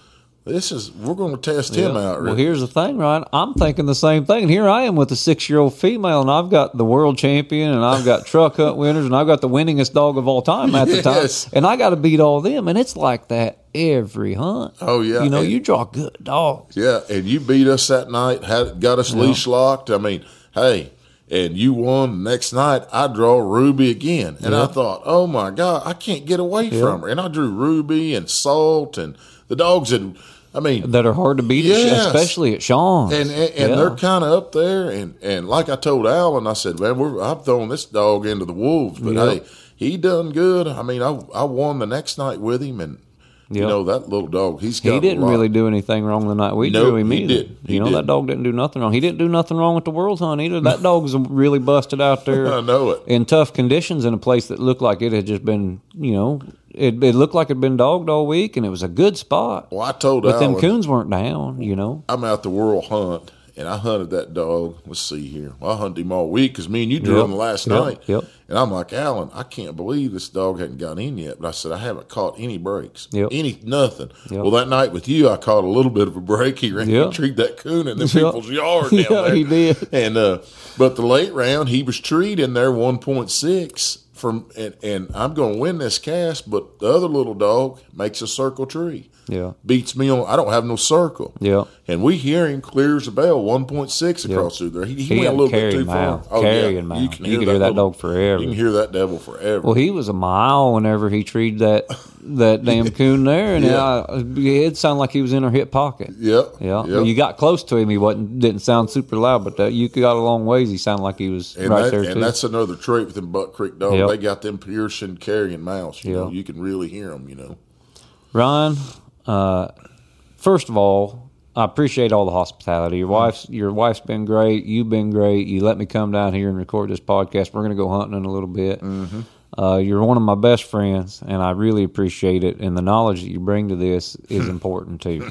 this is we're going to test him Yeah. out. Well, here's the thing, Ryan. I'm thinking the same thing. And here I am with a six year old female, and I've got the world champion, and I've got truck hunt winners, and I've got the winningest dog of all time at the time. And I got to beat all them. And it's like that every hunt. Oh, yeah. You know, And- you draw good dogs. Yeah, and you beat us that night, had got us leash locked. I mean, hey, and you won the next night. I draw Ruby again, and I thought, oh my god, I can't get away Yeah. from her. And I drew Ruby and Salt and the dogs had. I mean, That are hard to beat, Yes. especially at Sean's. and and, and Yeah. they're kind of up there. And and like I told Alan, I said, man, we're, I'm throwing this dog into the wolves, but hey, he done good. I mean, I I won the next night with him, and you know that little dog, he's got He didn't really do anything wrong the night we Nope, drew him he either. didn't. He you know, that didn't. dog didn't do nothing wrong. He didn't do nothing wrong with the World Hunt either. That dog was really busted out there. I know it. in tough conditions in a place that looked like it had just been, you know, it, it looked like it'd been dogged all week, and it was a good spot. Well, I told him. But them coons weren't down, you know. I'm out the world hunt, and I hunted that dog. Let's see here. I hunted him all week because me and you drew Yep. him last Yep. night. Yep. And I'm like, Alan, I can't believe this dog hadn't gotten in yet. But I said, I haven't caught any breaks. Yep. Any, nothing. Yep. Well, that night with you, I caught a little bit of a break. He ran, Yep. treed that coon in the people's yard down Yeah, there. he did. And, uh, but the late round, he was treed in there 1.6 from, and, and I'm going to win this cast, but the other little dog makes a circle tree. Yeah. Beats me on, I don't have no circle. Yeah. And we hear him clears the bell 1.6 Yeah. across through there. He, he, He went a little bit too far. mouth, carrying mouth. You could hear that little- dog forever. You can hear that devil forever. Well, he was a mile whenever he treated that that damn coon there, and Yeah. I, it sounded like he was in her hip pocket. yep. Yeah, Yep. You got close to him. He wasn't didn't sound super loud, but uh, you got a long ways. He sounded like he was and, right that, there and too. that's another trait with them Buck Creek dogs. Yep. They got them piercing carrying mouths. You Yeah. know, you can really hear them. You know. Ryan, uh, first of all, I appreciate all the hospitality. Your wife's your wife's been great. You've been great. You let me come down here and record this podcast. We're going to go hunting in a little bit. Mm-hmm. Uh, you're one of my best friends, and I really appreciate it. And the knowledge that you bring to this is important too.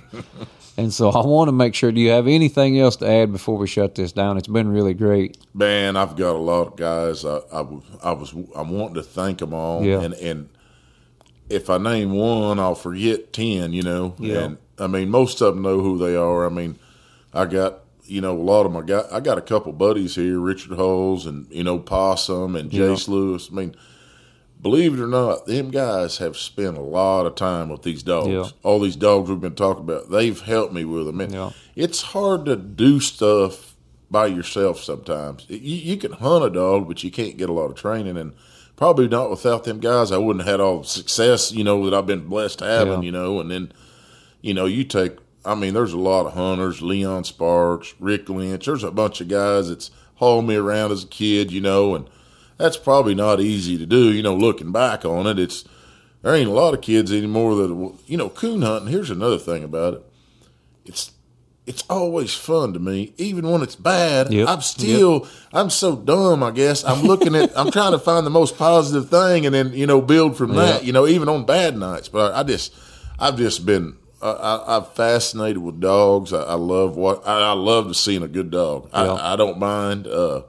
And so I want to make sure. Do you have anything else to add before we shut this down? It's been really great. Man, I've got a lot of guys. I, I, was- I was I'm wanting to thank them all. Yeah. And and if I name one, I'll forget ten. You know. Yeah. And I mean, most of them know who they are. I mean, I got you know a lot of my guys. I got a couple buddies here, Richard Holes and you know Possum and Yeah. Jace Lewis. I mean. Believe it or not, them guys have spent a lot of time with these dogs. Yeah. All these dogs we've been talking about, they've helped me with them. And Yeah. It's hard to do stuff by yourself sometimes. You, you can hunt a dog, but you can't get a lot of training. And probably not without them guys, I wouldn't have had all the success, you know, that I've been blessed having, Yeah. you know. And then, you know, you take, I mean, there's a lot of hunters, Leon Sparks, Rick Lynch. There's a bunch of guys that's hauled me around as a kid, you know, and that's probably not easy to do, you know, looking back on it. It's, there ain't a lot of kids anymore that, you know, coon hunting. Here's another thing about it. It's, it's always fun to me, even when it's bad. Yep. I'm still, I'm so dumb. I guess I'm looking at, I'm trying to find the most positive thing, and then you know build from that. You know, even on bad nights. But I, I just, I've just been, I, I, I'm fascinated with dogs. I, I love what, I, I love to seeing a good dog. I, I don't mind. Uh,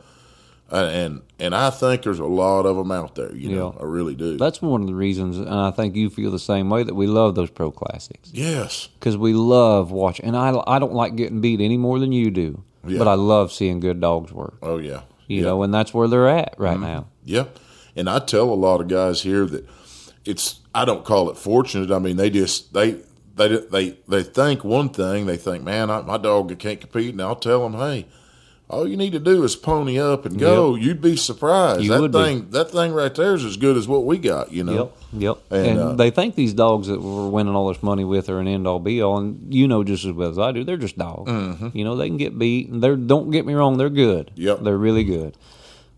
and and I think there's a lot of them out there. You know, I really do. That's one of the reasons, and I think you feel the same way that we love those pro classics. yes. because we love watching. And I, I don't like getting beat any more than you do, Yeah. but I love seeing good dogs work. Oh yeah. You yeah. know, and that's where they're at right Mm-hmm. now. Yep. And I tell a lot of guys here that it's I don't call it fortunate. I mean they just they they they they think one thing. They think, man, I, my dog can't compete, and I'll tell them, hey, all you need to do is pony up and go. Yep. You'd be surprised. You that would be. thing, that thing right there is as good as what we got. You know. Yep, yep. And, And, uh, they think these dogs that we're winning all this money with are an end all be all, and you know just as well as I do, they're just dogs. Mhm. You know, they can get beat. And they're don't get me wrong, they're good. Yep. they're really good.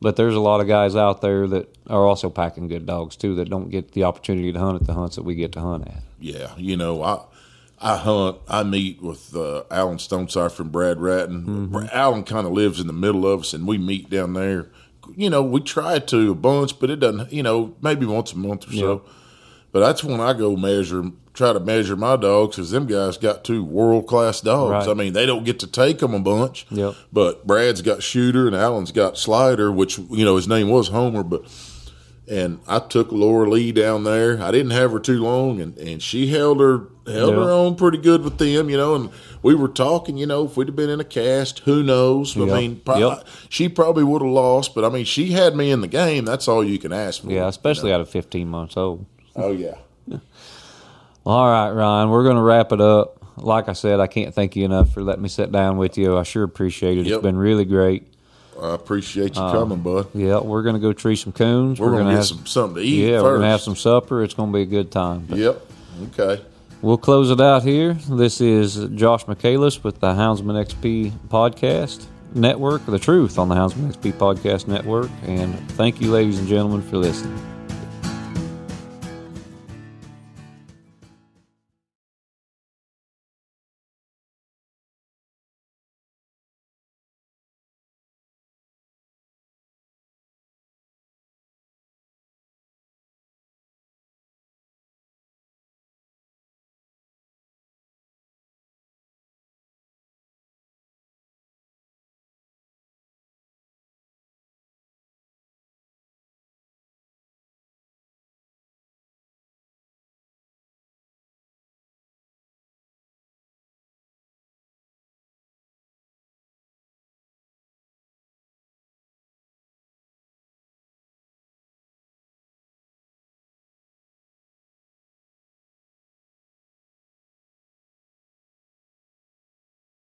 But there's a lot of guys out there that are also packing good dogs too that don't get the opportunity to hunt at the hunts that we get to hunt at. Yeah, you know, I I hunt. I meet with uh, Alan Stonesifer and Brad Ratton. Mm-hmm. Alan kind of lives in the middle of us, and we meet down there. You know, we try to a bunch, but it doesn't. You know, maybe once a month or so. But that's when I go measure, try to measure my dogs, because them guys got two world class dogs. Right. I mean, they don't get to take them a bunch. Yep. But Brad's got Shooter, and Alan's got Slider, which you know his name was Homer, but and I took Laura Lee down there. I didn't have her too long, and, and she held her held her own pretty good with them, you know. And we were talking, you know, if we'd have been in a cast, who knows? I mean, pro- Yep. she probably would have lost, but I mean, she had me in the game. That's all you can ask for. Yeah, especially out of 15 months old. Oh yeah. All right, Ryan, we're going to wrap it up. Like I said, I can't thank you enough for letting me sit down with you. I sure appreciate it. Yep. It's been really great. I appreciate you Uh, coming, bud. Yeah, we're going to go tree some coons. We're, gonna, gonna get have some something to eat. Yeah, first. we're going to have some supper. It's going to be a good time. But Yep. Okay. We'll close it out here. This is Josh Michaelis with the Houndsman XP Podcast Network, the truth on the Houndsman XP Podcast Network. And thank you, ladies and gentlemen, for listening.